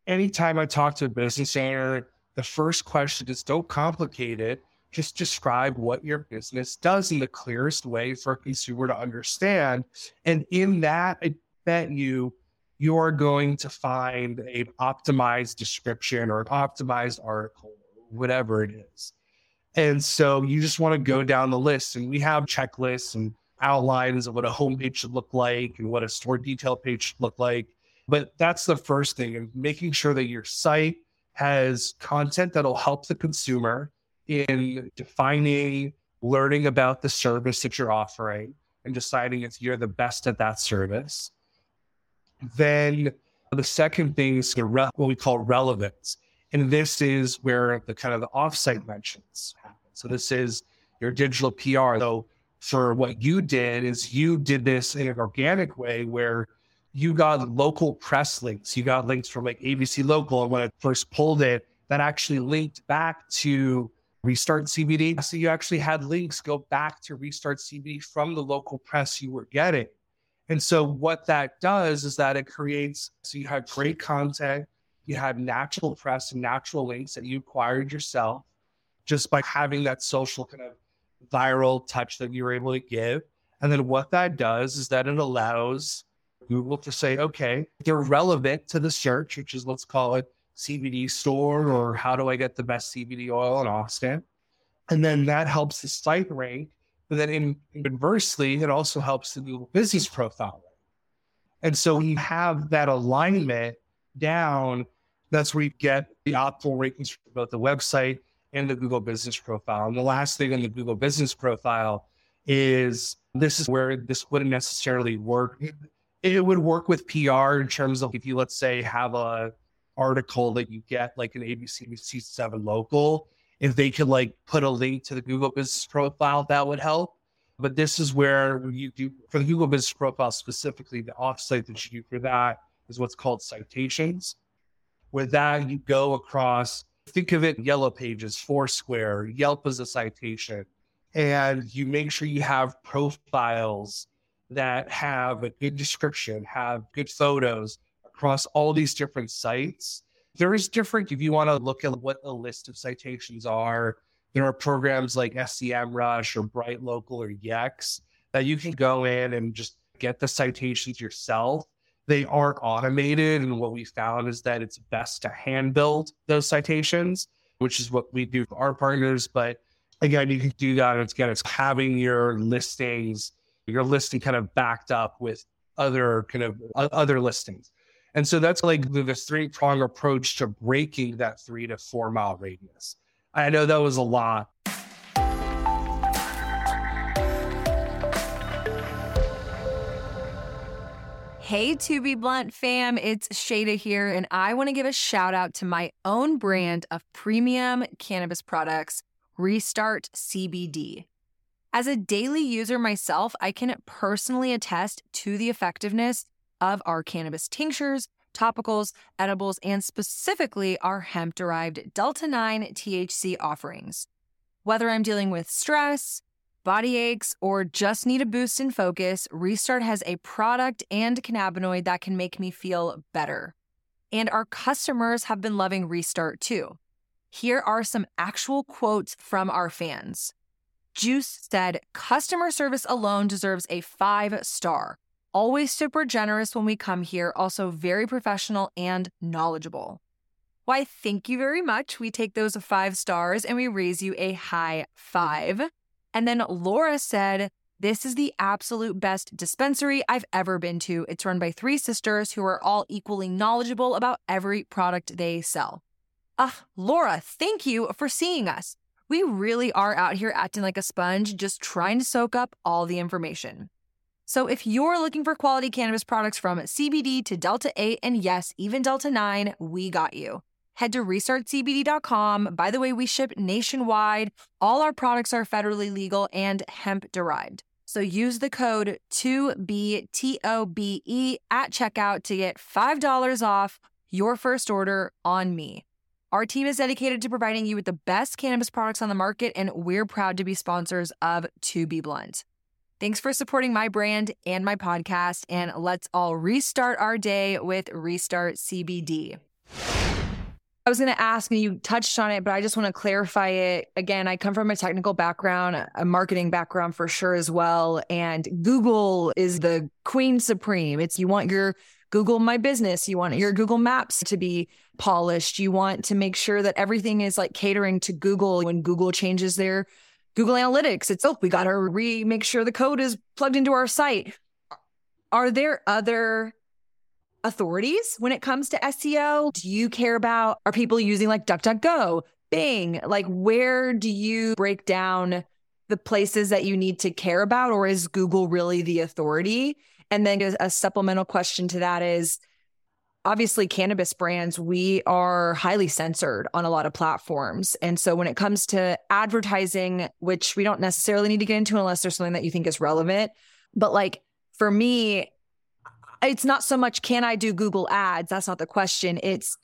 Speaker 1: anytime I talk to a business owner, the first question is don't complicate it. Just describe what your business does in the clearest way for a consumer to understand. And in that, I bet you you're going to find an optimized description or an optimized article, whatever it is. And so you just want to go down the list. And we have checklists and outlines of what a homepage should look like and what a store detail page should look like. But that's the first thing, and making sure that your site has content that'll help the consumer in defining, learning about the service that you're offering, and deciding if you're the best at that service. Then the second thing is the what we call relevance. And this is where the kind of the offsite mentions happen. So this is your digital PR. So for what you did is you did this in an organic way where you got local press links. You got links from like ABC Local. And when I first pulled it, that actually linked back to Restart CBD. So you actually had links go back to Restart CBD from the local press you were getting. And so what that does is that it creates, so you had great content, you have natural press and natural links that you acquired yourself just by having that social kind of viral touch that you were able to give. And then what that does is that it allows Google to say, okay, they're relevant to the search, which is let's call it CBD store or how do I get the best CBD oil in Austin? And then that helps the site rank but then in, inversely, it also helps the Google business profile. And so when you have that alignment down, that's where you get the optimal rankings for both the website and the Google business profile. And the last thing on the Google business profile is this is where this wouldn't necessarily work. It would work with PR in terms of if you, let's say, have a article that you get like an ABC 7 local if they could like put a link to the Google business profile, that would help. But this is where you do for the Google business profile specifically, the offsite that you do for that is what's called citations. With that, you go across, think of it yellow pages, Foursquare, Yelp as a citation, and you make sure you have profiles that have a good description, have good photos across all these different sites there is different if you want to look at what a list of citations are. There are programs like SEMrush or Bright Local or Yext that you can go in and just get the citations yourself. They aren't automated. And what we found is that it's best to hand build those citations, which is what we do for our partners. But again, you can do that. And it's again, it's having your listings, your listing kind of backed up with other kind of other listings. And so that's like the, the three prong approach to breaking that three to four mile radius. I know that was a lot.
Speaker 3: Hey, To Be Blunt fam, it's Shayda here, and I want to give a shout out to my own brand of premium cannabis products, Restart CBD. As a daily user myself, I can personally attest to the effectiveness of our cannabis tinctures, topicals, edibles, and specifically our hemp derived Delta 9 THC offerings. Whether I'm dealing with stress, body aches, or just need a boost in focus, Restart has a product and cannabinoid that can make me feel better. And our customers have been loving Restart too. Here are some actual quotes from our fans. Juice said, Customer service alone deserves a five star. Always super generous when we come here, also very professional and knowledgeable. Why, thank you very much. We take those five stars and we raise you a high five. And then Laura said, This is the absolute best dispensary I've ever been to. It's run by three sisters who are all equally knowledgeable about every product they sell. Ah, uh, Laura, thank you for seeing us. We really are out here acting like a sponge, just trying to soak up all the information. So if you're looking for quality cannabis products from CBD to Delta 8 and yes, even Delta 9, we got you. Head to restartcbd.com. By the way, we ship nationwide. All our products are federally legal and hemp derived. So use the code 2BTOBE at checkout to get $5 off your first order on me. Our team is dedicated to providing you with the best cannabis products on the market, and we're proud to be sponsors of To Be Blunt. Thanks for supporting my brand and my podcast, and let's all restart our day with Restart CBD. I was going to ask, and you touched on it, but I just want to clarify it. Again, I come from a technical background, a marketing background for sure as well. And Google is the queen supreme. It's you want your Google My Business, you want your Google Maps to be polished. You want to make sure that everything is like catering to Google when Google changes their Google Analytics. It's, oh, we got to re make sure the code is plugged into our site. Are there other authorities when it comes to SEO? Do you care about are people using like DuckDuckGo, Bing? Like where do you break down the places that you need to care about or is Google really the authority? And then a supplemental question to that is obviously cannabis brands we are highly censored on a lot of platforms and so when it comes to advertising which we don't necessarily need to get into unless there's something that you think is relevant but like for me it's not so much can I do Google ads? That's not the question. It's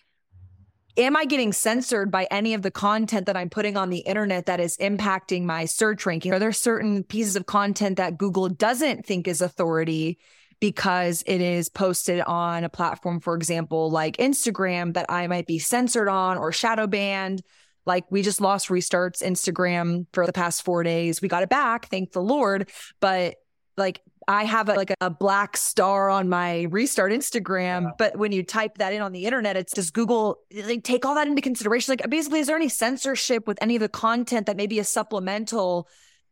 Speaker 3: am I getting censored by any of the content that I'm putting on the internet that is impacting my search ranking? Are there certain pieces of content that Google doesn't think is authority because it is posted on a platform, for example, like Instagram, that I might be censored on or shadow banned? Like we just lost restarts Instagram for the past four days. We got it back, thank the Lord. But like I have a, like a, black star on my restart Instagram, yeah. but when you type that in on the internet, it's just Google like take all that into consideration. Like basically, is there any censorship with any of the content that may be a supplemental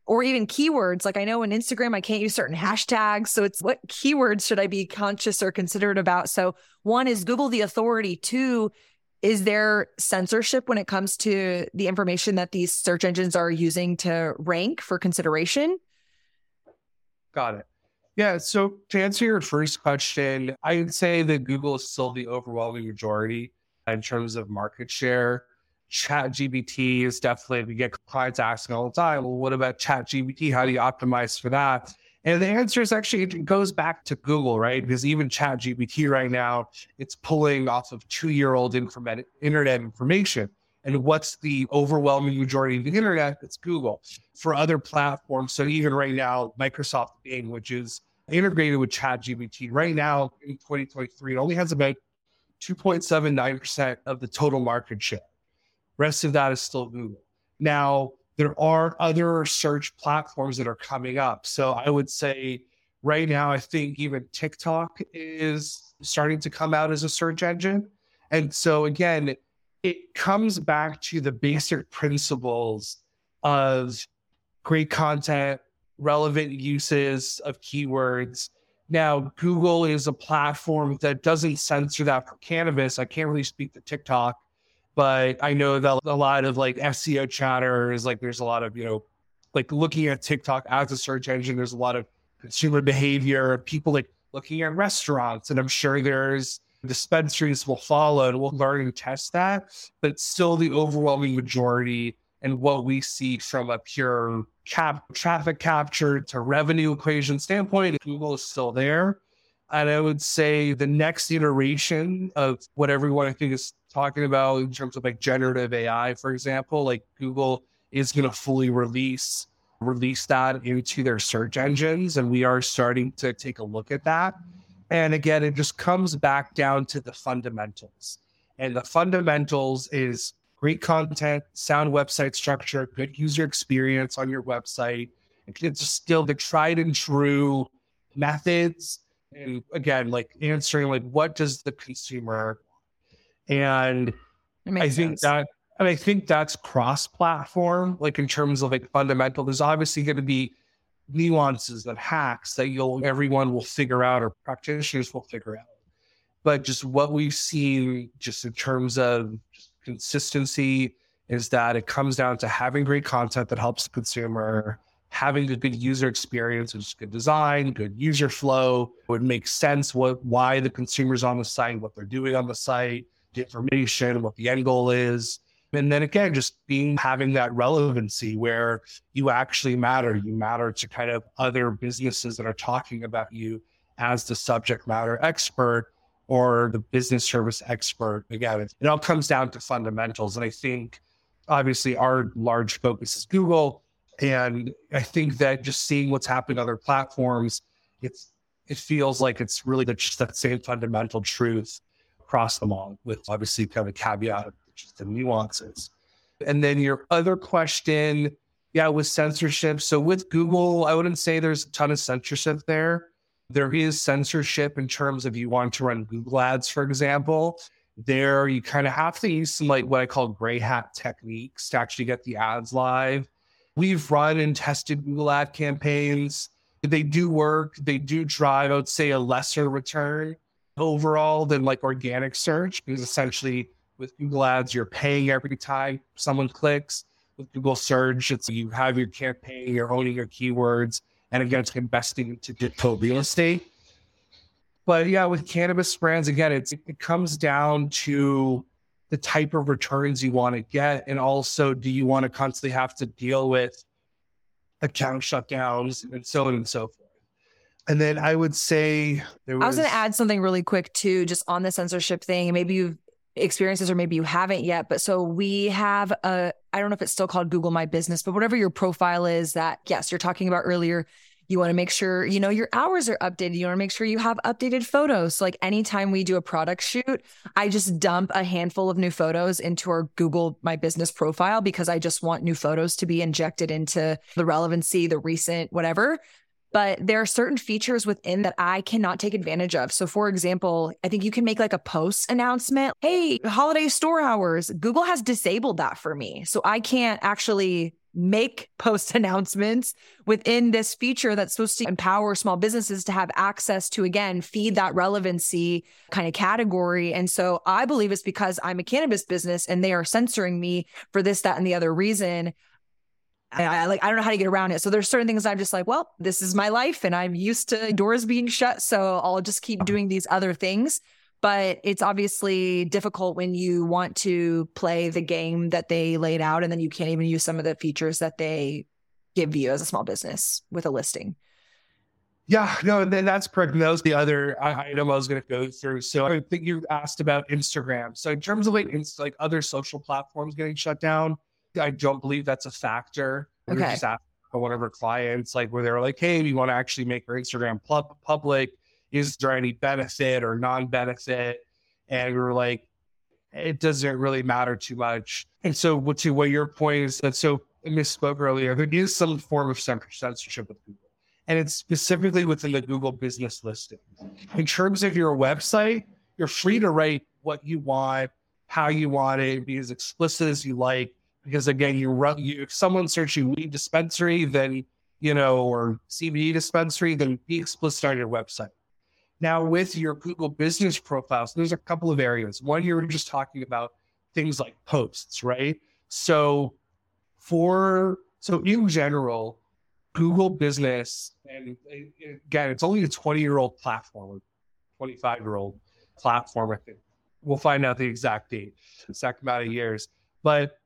Speaker 3: or even keywords? Like I know in Instagram I can't use certain hashtags, so it's what keywords should I be conscious or considerate about? So one is Google the authority. Two, is there censorship when it comes to the information that these search engines are using to rank for consideration?
Speaker 1: Got it. Yeah. So to answer your first question, I would say that Google is still the overwhelming majority in terms of market share. ChatGPT is definitely, we get clients asking all the time, well, what about ChatGPT? How do you optimize for that? And the answer is actually, it goes back to Google, right? Because even ChatGPT right now, it's pulling off of two year old internet information. And what's the overwhelming majority of the internet? It's Google. For other platforms, so even right now, Microsoft Bing, which is integrated with ChatGPT, right now in 2023, it only has about 2.79% of the total market share. Rest of that is still Google. Now, there are other search platforms that are coming up. So I would say right now, I think even TikTok is starting to come out as a search engine. And so again, it comes back to the basic principles of great content, relevant uses of keywords. Now, Google is a platform that doesn't censor that for cannabis. I can't really speak to TikTok, but I know that a lot of like SEO chatter is like there's a lot of, you know, like looking at TikTok as a search engine, there's a lot of consumer behavior, people like looking at restaurants. And I'm sure there's dispensaries will follow and we'll learn and test that. But still, the overwhelming majority and what we see from a pure cap traffic capture to revenue equation standpoint, Google is still there. And I would say the next iteration of what everyone I think is talking about in terms of like generative AI, for example, like Google is going to fully release release that into their search engines, and we are starting to take a look at that. And again, it just comes back down to the fundamentals. And the fundamentals is great content, sound website structure, good user experience on your website. It's still the tried and true methods. And again, like answering like what does the consumer and I think sense. that and I think that's cross platform, like in terms of like fundamental. There's obviously going to be nuances and hacks that you'll everyone will figure out or practitioners will figure out. But just what we've seen just in terms of consistency is that it comes down to having great content that helps the consumer, having a good user experience, which is good design, good user flow, would make sense what why the consumer's on the site, what they're doing on the site, the information, what the end goal is. And then again, just being having that relevancy where you actually matter. You matter to kind of other businesses that are talking about you as the subject matter expert or the business service expert. Again, it all comes down to fundamentals. And I think obviously our large focus is Google. And I think that just seeing what's happening on other platforms, it's it feels like it's really just that same fundamental truth across them all, with obviously kind of a caveat of just the nuances. And then your other question, yeah, with censorship. So with Google, I wouldn't say there's a ton of censorship there. There is censorship in terms of you want to run Google ads, for example. There, you kind of have to use some like what I call gray hat techniques to actually get the ads live. We've run and tested Google ad campaigns. They do work. They do drive, I would say, a lesser return overall than like organic search because essentially with Google ads, you're paying every time someone clicks. With Google search, it's you have your campaign, you're owning your keywords and again, it's investing into digital real estate. But yeah, with cannabis brands, again, it's it comes down to the type of returns you want to get, and also do you want to constantly have to deal with account shutdowns and so on and so forth. And then I would say
Speaker 3: was, I was going to add something really quick too, just on the censorship thing. Maybe you've experiences or maybe you haven't yet but so we have a i don't know if it's still called google my business but whatever your profile is that yes you're talking about earlier you want to make sure you know your hours are updated you want to make sure you have updated photos. So like anytime we do a product shoot i just dump a handful of new photos into our google my business profile because i just want new photos to be injected into the relevancy the recent whatever but there are certain features within that I cannot take advantage of. So, for example, I think you can make like a post announcement Hey, holiday store hours. Google has disabled that for me. So, I can't actually make post announcements within this feature that's supposed to empower small businesses to have access to again feed that relevancy kind of category and so i believe it's because i'm a cannabis business and they are censoring me for this that and the other reason I, I, like I don't know how to get around it. So there's certain things I'm just like, well, this is my life and I'm used to doors being shut, so I'll just keep uh-huh. doing these other things. But it's obviously difficult when you want to play the game that they laid out and then you can't even use some of the features that they give you as a small business with a listing.
Speaker 1: Yeah, no, then that's correct. And that was the other uh, item I was going to go through. So I think you asked about Instagram. So in terms of like, like other social platforms getting shut down, I don't believe that's a factor.
Speaker 3: Okay. We just
Speaker 1: one of our clients, like where they're like, "Hey, we want to actually make our Instagram pub- public. Is there any benefit or non-benefit?" And we were like, "It doesn't really matter too much." And so, what to what your point is that so I misspoke earlier. There is some form of censorship with Google, and it's specifically within the Google business listing. In terms of your website, you're free to write what you want, how you want it, be as explicit as you like because again, you run you if someone searching weed dispensary, then you know, or CBD dispensary, then be explicit on your website. Now, with your Google business profiles, there's a couple of areas. One, you were just talking about things like posts, right? So, for so in general, Google Business, and again, it's only a 20 year old platform, 25 year old platform. I think we'll find out the exact date, exact amount of years. But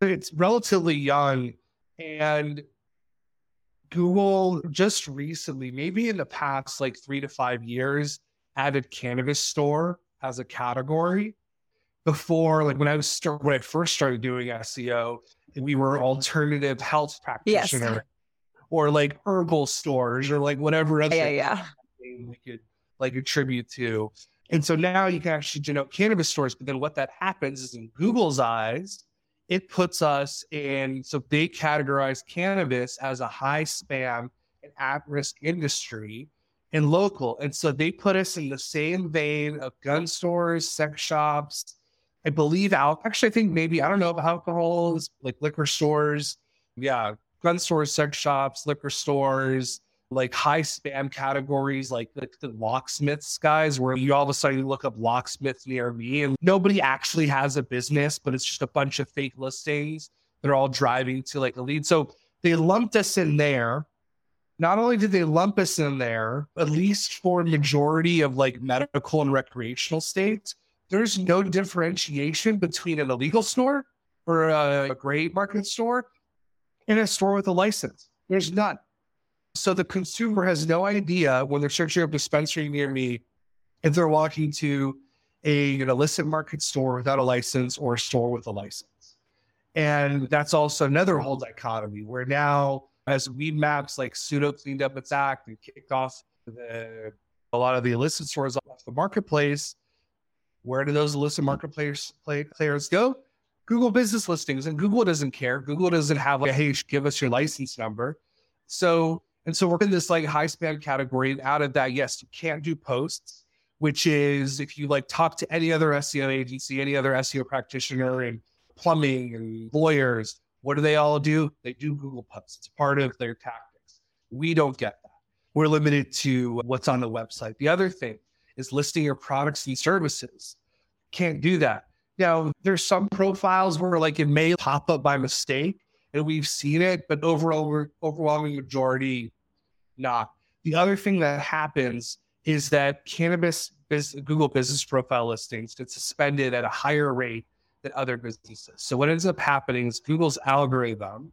Speaker 1: it's relatively young and Google just recently, maybe in the past like three to five years, added cannabis store as a category. Before, like when I was start, when I first started doing SEO, we were alternative health practitioner, yes. or like herbal stores, or like whatever other
Speaker 3: yeah, yeah.
Speaker 1: we could like attribute to. And so now you can actually denote cannabis stores. But then what that happens is in Google's eyes, it puts us in, so they categorize cannabis as a high spam and at risk industry and local. And so they put us in the same vein of gun stores, sex shops. I believe out actually I think maybe I don't know about alcohol, like liquor stores. Yeah. gun stores, sex shops, liquor stores, like high spam categories like the, the, locksmiths guys where you all of a sudden look up locksmiths near me and nobody actually has a business but it's just a bunch of fake listings. That are all driving to like a lead. So they lumped us in there. Not only did they lump us in there at least for majority of like medical and recreational states there's no differentiation between an illegal store or a, a gray market store and a store with a license. There's none so the consumer has no idea when they're searching a dispensary near me if they're walking to a an illicit market store without a license or a store with a license. And that's also another whole dichotomy where now, as Weedmaps like pseudo cleaned up its act and kicked off the, a lot of the illicit stores off the marketplace, where do those illicit marketplace play, players go? Google business listings. And Google doesn't care. Google doesn't have like, hey, give us your license number. So and so we're in this like high spam category. And out of that, yes, you can't do posts, which is if you like talk to any other SEO agency, any other SEO practitioner and plumbing and lawyers, what do they all do? They do Google posts. It's part of their tactics. We don't get that. We're limited to what's on the website. The other thing is listing your products and services. Can't do that. Now, there's some profiles where like it may pop up by mistake and we've seen it, but overall, overwhelming majority not. The other thing that happens is that cannabis Google business profile listings get suspended at a higher rate than other businesses. So what ends up happening is Google's algorithm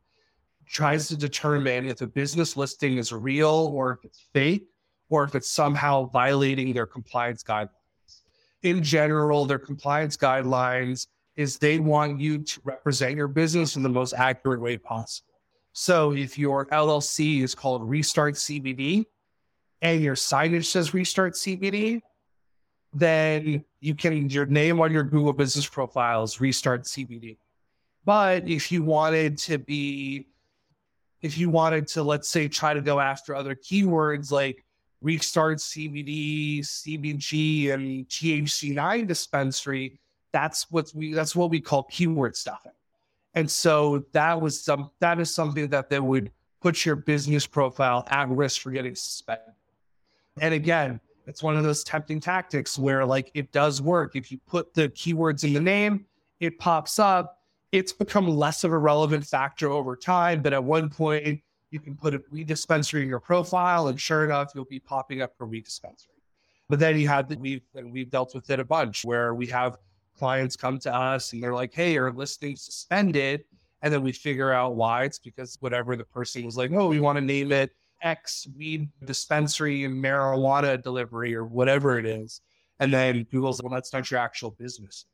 Speaker 1: tries to determine if a business listing is real or if it's fake or if it's somehow violating their compliance guidelines. In general, their compliance guidelines is they want you to represent your business in the most accurate way possible. So if your LLC is called Restart CBD and your signage says Restart CBD, then you can your name on your Google business profile is Restart CBD. But if you wanted to be, if you wanted to, let's say, try to go after other keywords like Restart CBD, CBG, and THC9 dispensary, that's what we that's what we call keyword stuffing. And so that was some that is something that would put your business profile at risk for getting suspended. And again, it's one of those tempting tactics where like it does work. If you put the keywords in the name, it pops up. It's become less of a relevant factor over time, but at one point you can put a weed dispensary in your profile, and sure enough, you'll be popping up for weed dispensary. But then you have that we've we've dealt with it a bunch where we have clients come to us and they're like, hey, your listing suspended. And then we figure out why. It's because whatever the person was like, oh, we want to name it X weed dispensary and marijuana delivery or whatever it is. And then Google's, like, well, that's not your actual business.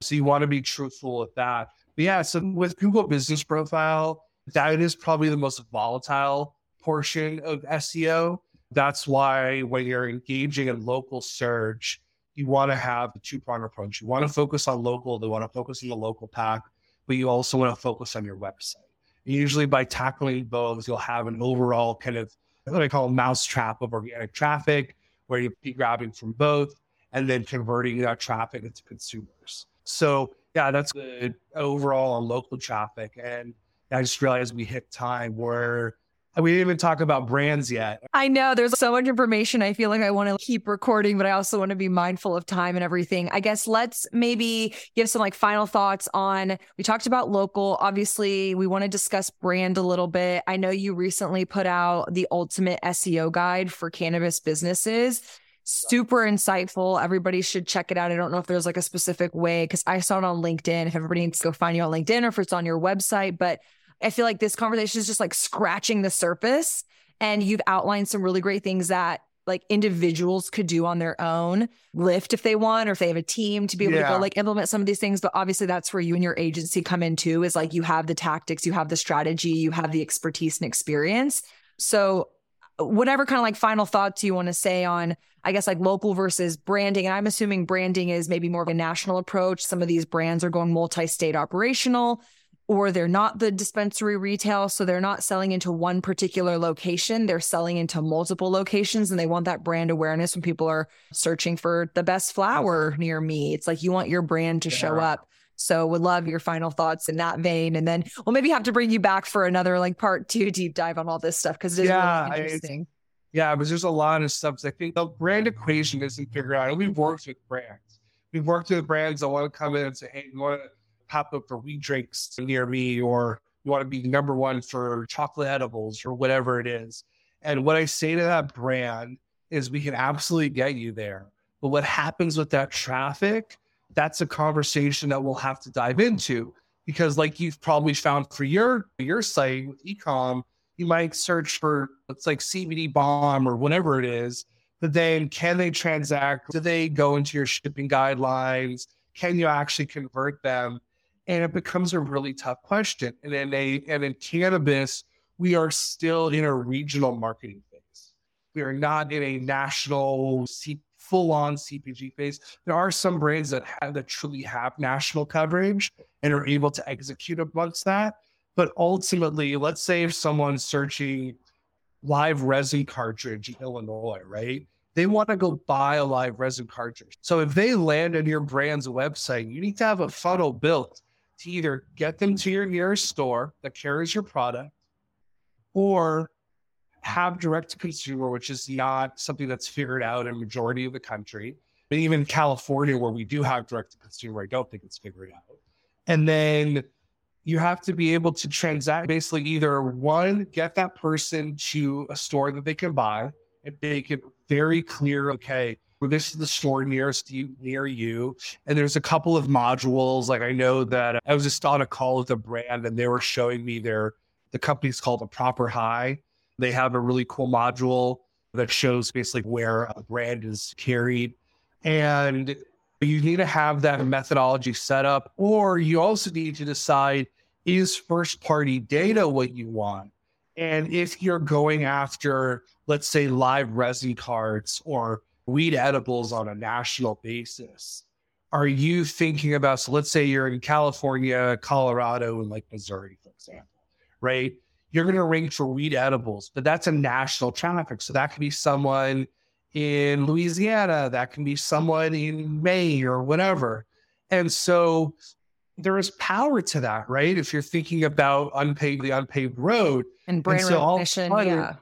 Speaker 1: So you want to be truthful with that. But yeah, so with Google Business Profile, that is probably the most volatile portion of SEO. That's why when you're engaging in local search, you want to have a two prong approach. You want to focus on local, they want to focus on the local pack, but you also want to focus on your website. And usually, by tackling both, you'll have an overall kind of what I call a mousetrap of organic traffic, where you'll be grabbing from both and then converting that traffic into consumers. So, yeah, that's the overall on local traffic. And I just realized we hit time where we didn't even talk about brands yet.
Speaker 3: I know there's so much information. I feel like I want to keep recording, but I also want to be mindful of time and everything. I guess let's maybe give some like final thoughts on we talked about local. Obviously, we want to discuss brand a little bit. I know you recently put out the ultimate SEO guide for cannabis businesses super insightful. Everybody should check it out. I don't know if there's like a specific way because I saw it on LinkedIn. If everybody needs to go find you on LinkedIn or if it's on your website, but I feel like this conversation is just like scratching the surface. And you've outlined some really great things that like individuals could do on their own, lift if they want, or if they have a team to be able yeah. to go like implement some of these things. But obviously, that's where you and your agency come in too, is like you have the tactics, you have the strategy, you have the expertise and experience. So, whatever kind of like final thoughts you want to say on, I guess, like local versus branding. And I'm assuming branding is maybe more of a national approach. Some of these brands are going multi state operational or they're not the dispensary retail. So they're not selling into one particular location. They're selling into multiple locations and they want that brand awareness when people are searching for the best flower near me. It's like you want your brand to show up So would love your final thoughts in that vein. And then we'll maybe have to bring you back for another like part two deep dive on all this stuff because it is yeah, really interesting. I,
Speaker 1: yeah, but there's a lot of stuff. I think the brand equation isn't figured out. And we've worked with brands. We've worked with brands that want to come in and say, hey, you want to pop up for weed drinks near me or you want to be number one for chocolate edibles or whatever it is. And what I say to that brand is we can absolutely get you there. But what happens with that traffic that's a conversation that we'll have to dive into because like you've probably found for your your site with ecom you might search for it's like cbd bomb or whatever it is but then can they transact do they go into your shipping guidelines can you actually convert them and it becomes a really tough question and in a and in cannabis we are still in a regional marketing phase we are not in a national full on CPG phase. There are some brands that have that truly have national coverage and are able to execute amongst that. But ultimately, let's say if someone's searching live resin cartridge in Illinois, right? They want to go buy a live resin cartridge. So if they land on your brand's website, you need to have a funnel built to either get them to your nearest store that carries your product or have direct to consumer, which is not something that's figured out in majority of the country. But even California, where we do have direct to consumer, I don't think it's figured out. And then you have to be able to transact basically either one, get that person to a store that they can buy and make it very clear, okay, this is the store nearest you near you. And there's a couple of modules. Like I know that uh, I was just on a call with a brand and they were showing me their the company's called a proper high. They have a really cool module that shows basically where a brand is carried. And you need to have that methodology set up, or you also need to decide is first party data what you want? And if you're going after, let's say, live resin cards or weed edibles on a national basis, are you thinking about, so let's say you're in California, Colorado, and like Missouri, for example, right? you're going to rank for weed edibles, but that's a national traffic. So that could be someone in Louisiana, that can be someone in Maine or whatever. And so there is power to that, right? If you're thinking about unpaved the unpaved road
Speaker 3: and brand and so recognition, yeah,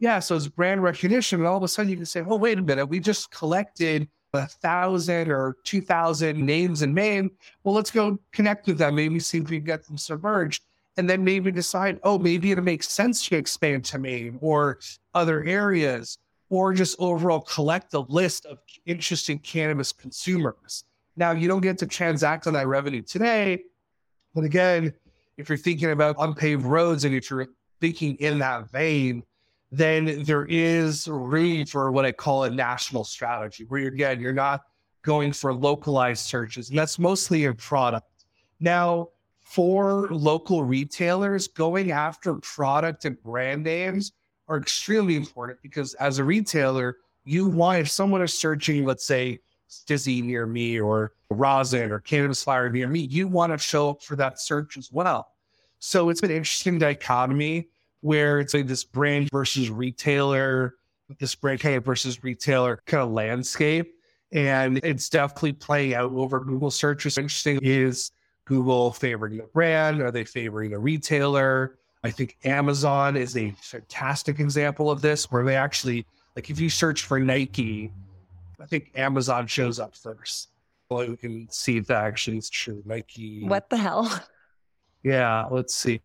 Speaker 1: yeah. So it's brand recognition, and all of a sudden you can say, "Oh, wait a minute, we just collected a thousand or two thousand names in Maine. Well, let's go connect with them. Maybe see if we can get them submerged." and then maybe decide, oh, maybe it makes sense to expand to Maine or other areas, or just overall collect a list of interesting cannabis consumers. Now, you don't get to transact on that revenue today. But again, if you're thinking about unpaved roads and if you're thinking in that vein, then there is room for what I call a national strategy, where you're, again, you're not going for localized searches. And that's mostly a product. Now, for local retailers, going after product and brand names are extremely important because as a retailer, you want if someone is searching, let's say, STIIIZY near me or rosin or cannabis flower near me, you want to show up for that search as well. So it's an interesting dichotomy where it's like this brand versus retailer, this brand hey versus retailer kind of landscape. And it's definitely playing out over Google searches. Interesting is Google favoring the brand? Are they favoring a retailer? I think Amazon is a fantastic example of this, where they actually, like, if you search for Nike, I think Amazon shows up first. Well, we can see if that actually is true. Nike.
Speaker 3: What the hell?
Speaker 1: Yeah, let's see.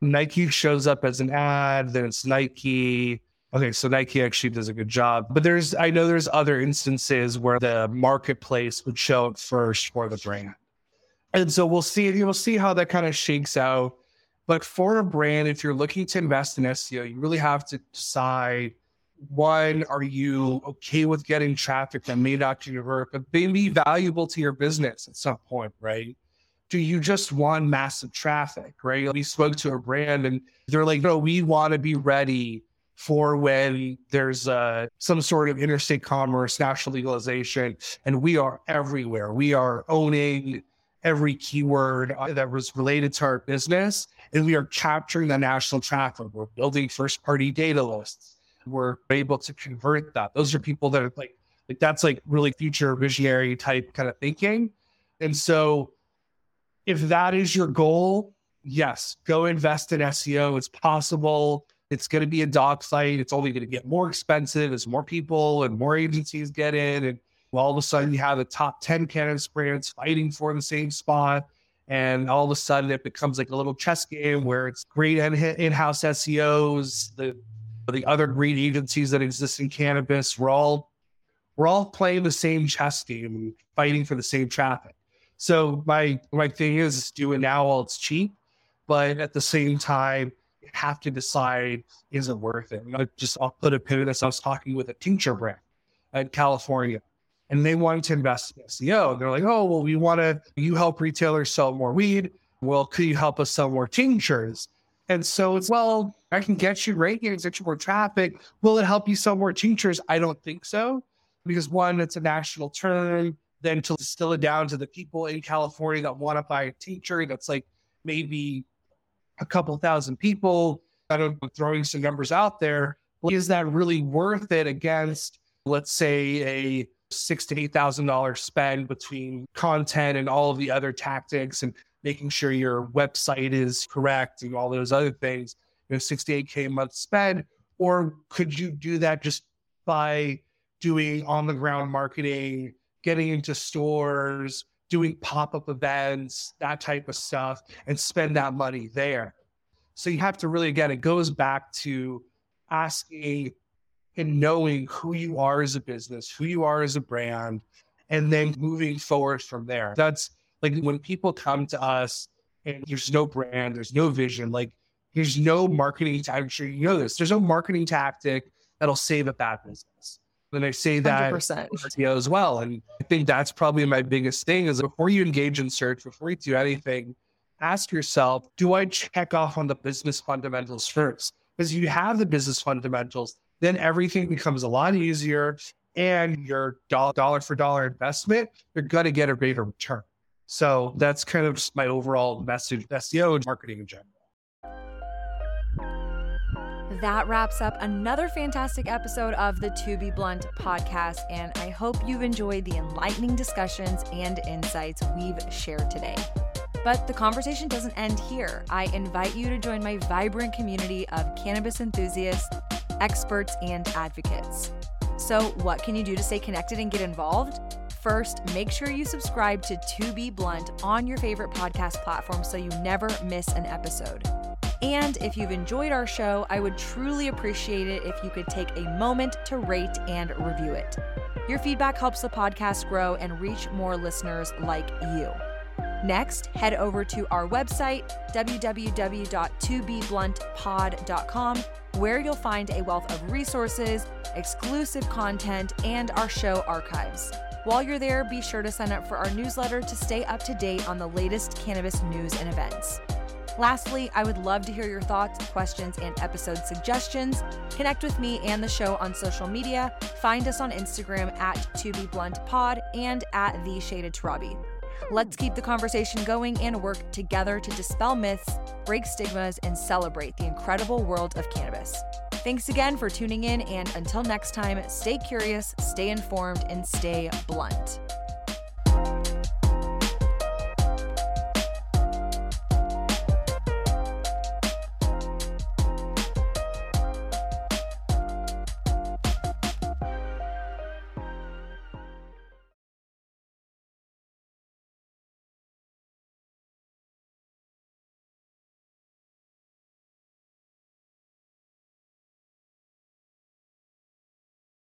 Speaker 1: Nike shows up as an ad, then it's Nike. Okay, so Nike actually does a good job. But there's, I know there's other instances where the marketplace would show up first for the brand. And so we'll see, you'll see how that kind of shakes out. But for a brand, if you're looking to invest in SEO, you really have to decide one, are you okay with getting traffic that may not convert, but may be valuable to your business at some point, right? Do you just want massive traffic, right? We spoke to a brand and they're like, no, we want to be ready for when there's uh, some sort of interstate commerce, national legalization, and we are everywhere. We are owning every keyword uh, that was related to our business. And we are capturing the national traffic. We're building first party data lists. We're able to convert that. Those are people that are like, like that's like really future visionary type kind of thinking. And so if that is your goal, yes, go invest in SEO. It's possible. It's going to be a dog site. It's only going to get more expensive as more people and more agencies get in. And all of a sudden, you have the top 10 cannabis brands fighting for the same spot. And all of a sudden, it becomes like a little chess game where it's great in house SEOs, the, the other great agencies that exist in cannabis. We're all, we're all playing the same chess game and fighting for the same traffic. So my my thing is, do it now while it's cheap, but at the same time, you have to decide is it worth it. I just I'll put a in this. I was talking with a tincture brand in California, and they wanted to invest in SEO. They're like, oh well, we want to. You help retailers sell more weed. Well, could you help us sell more tinctures? And so it's well, I can get you rankings, get you more traffic. Will it help you sell more tinctures? I don't think so, because one, it's a national term then to distill it down to the people in California that want to buy a tincture that's like maybe a couple thousand people. I don't know, throwing some numbers out there. Is that really worth it against, let's say, a six to eight thousand dollar spend between content and all of the other tactics and making sure your website is correct and all those other things, you know, 68K a month spend? Or could you do that just by doing on the ground marketing, getting into stores, doing pop up events, that type of stuff, and spend that money there. So you have to really, again, it goes back to asking and knowing who you are as a business, who you are as a brand, and then moving forward from there. That's like when people come to us and there's no brand, there's no vision, like there's no marketing. I'm sure you know this. There's no marketing tactic that'll save a bad business. And I say that 100%. SEO as well. And I think that's probably my biggest thing is before you engage in search, before you do anything, ask yourself, do I check off on the business fundamentals first? Because you have the business fundamentals, then everything becomes a lot easier and your dollar for dollar investment, you're going to get a greater return. So that's kind of my overall message, SEO and marketing in general.
Speaker 3: That wraps up another fantastic episode of the To Be Blunt podcast, and I hope you've enjoyed the enlightening discussions and insights we've shared today. But the conversation doesn't end here. I invite you to join my vibrant community of cannabis enthusiasts, experts, and advocates. So, what can you do to stay connected and get involved? First, make sure you subscribe to To Be Blunt on your favorite podcast platform so you never miss an episode. And if you've enjoyed our show, I would truly appreciate it if you could take a moment to rate and review it. Your feedback helps the podcast grow and reach more listeners like you. Next, head over to our website, www.tobebluntpod.com, where you'll find a wealth of resources, exclusive content, and our show archives. While you're there, be sure to sign up for our newsletter to stay up to date on the latest cannabis news and events. Lastly, I would love to hear your thoughts, questions, and episode suggestions. Connect with me and the show on social media. Find us on Instagram at To Be Blunt Pod and at The Shayda Torabi. Let's keep the conversation going and work together to dispel myths, break stigmas, and celebrate the incredible world of cannabis. Thanks again for tuning in, and until next time, stay curious, stay informed, and stay blunt.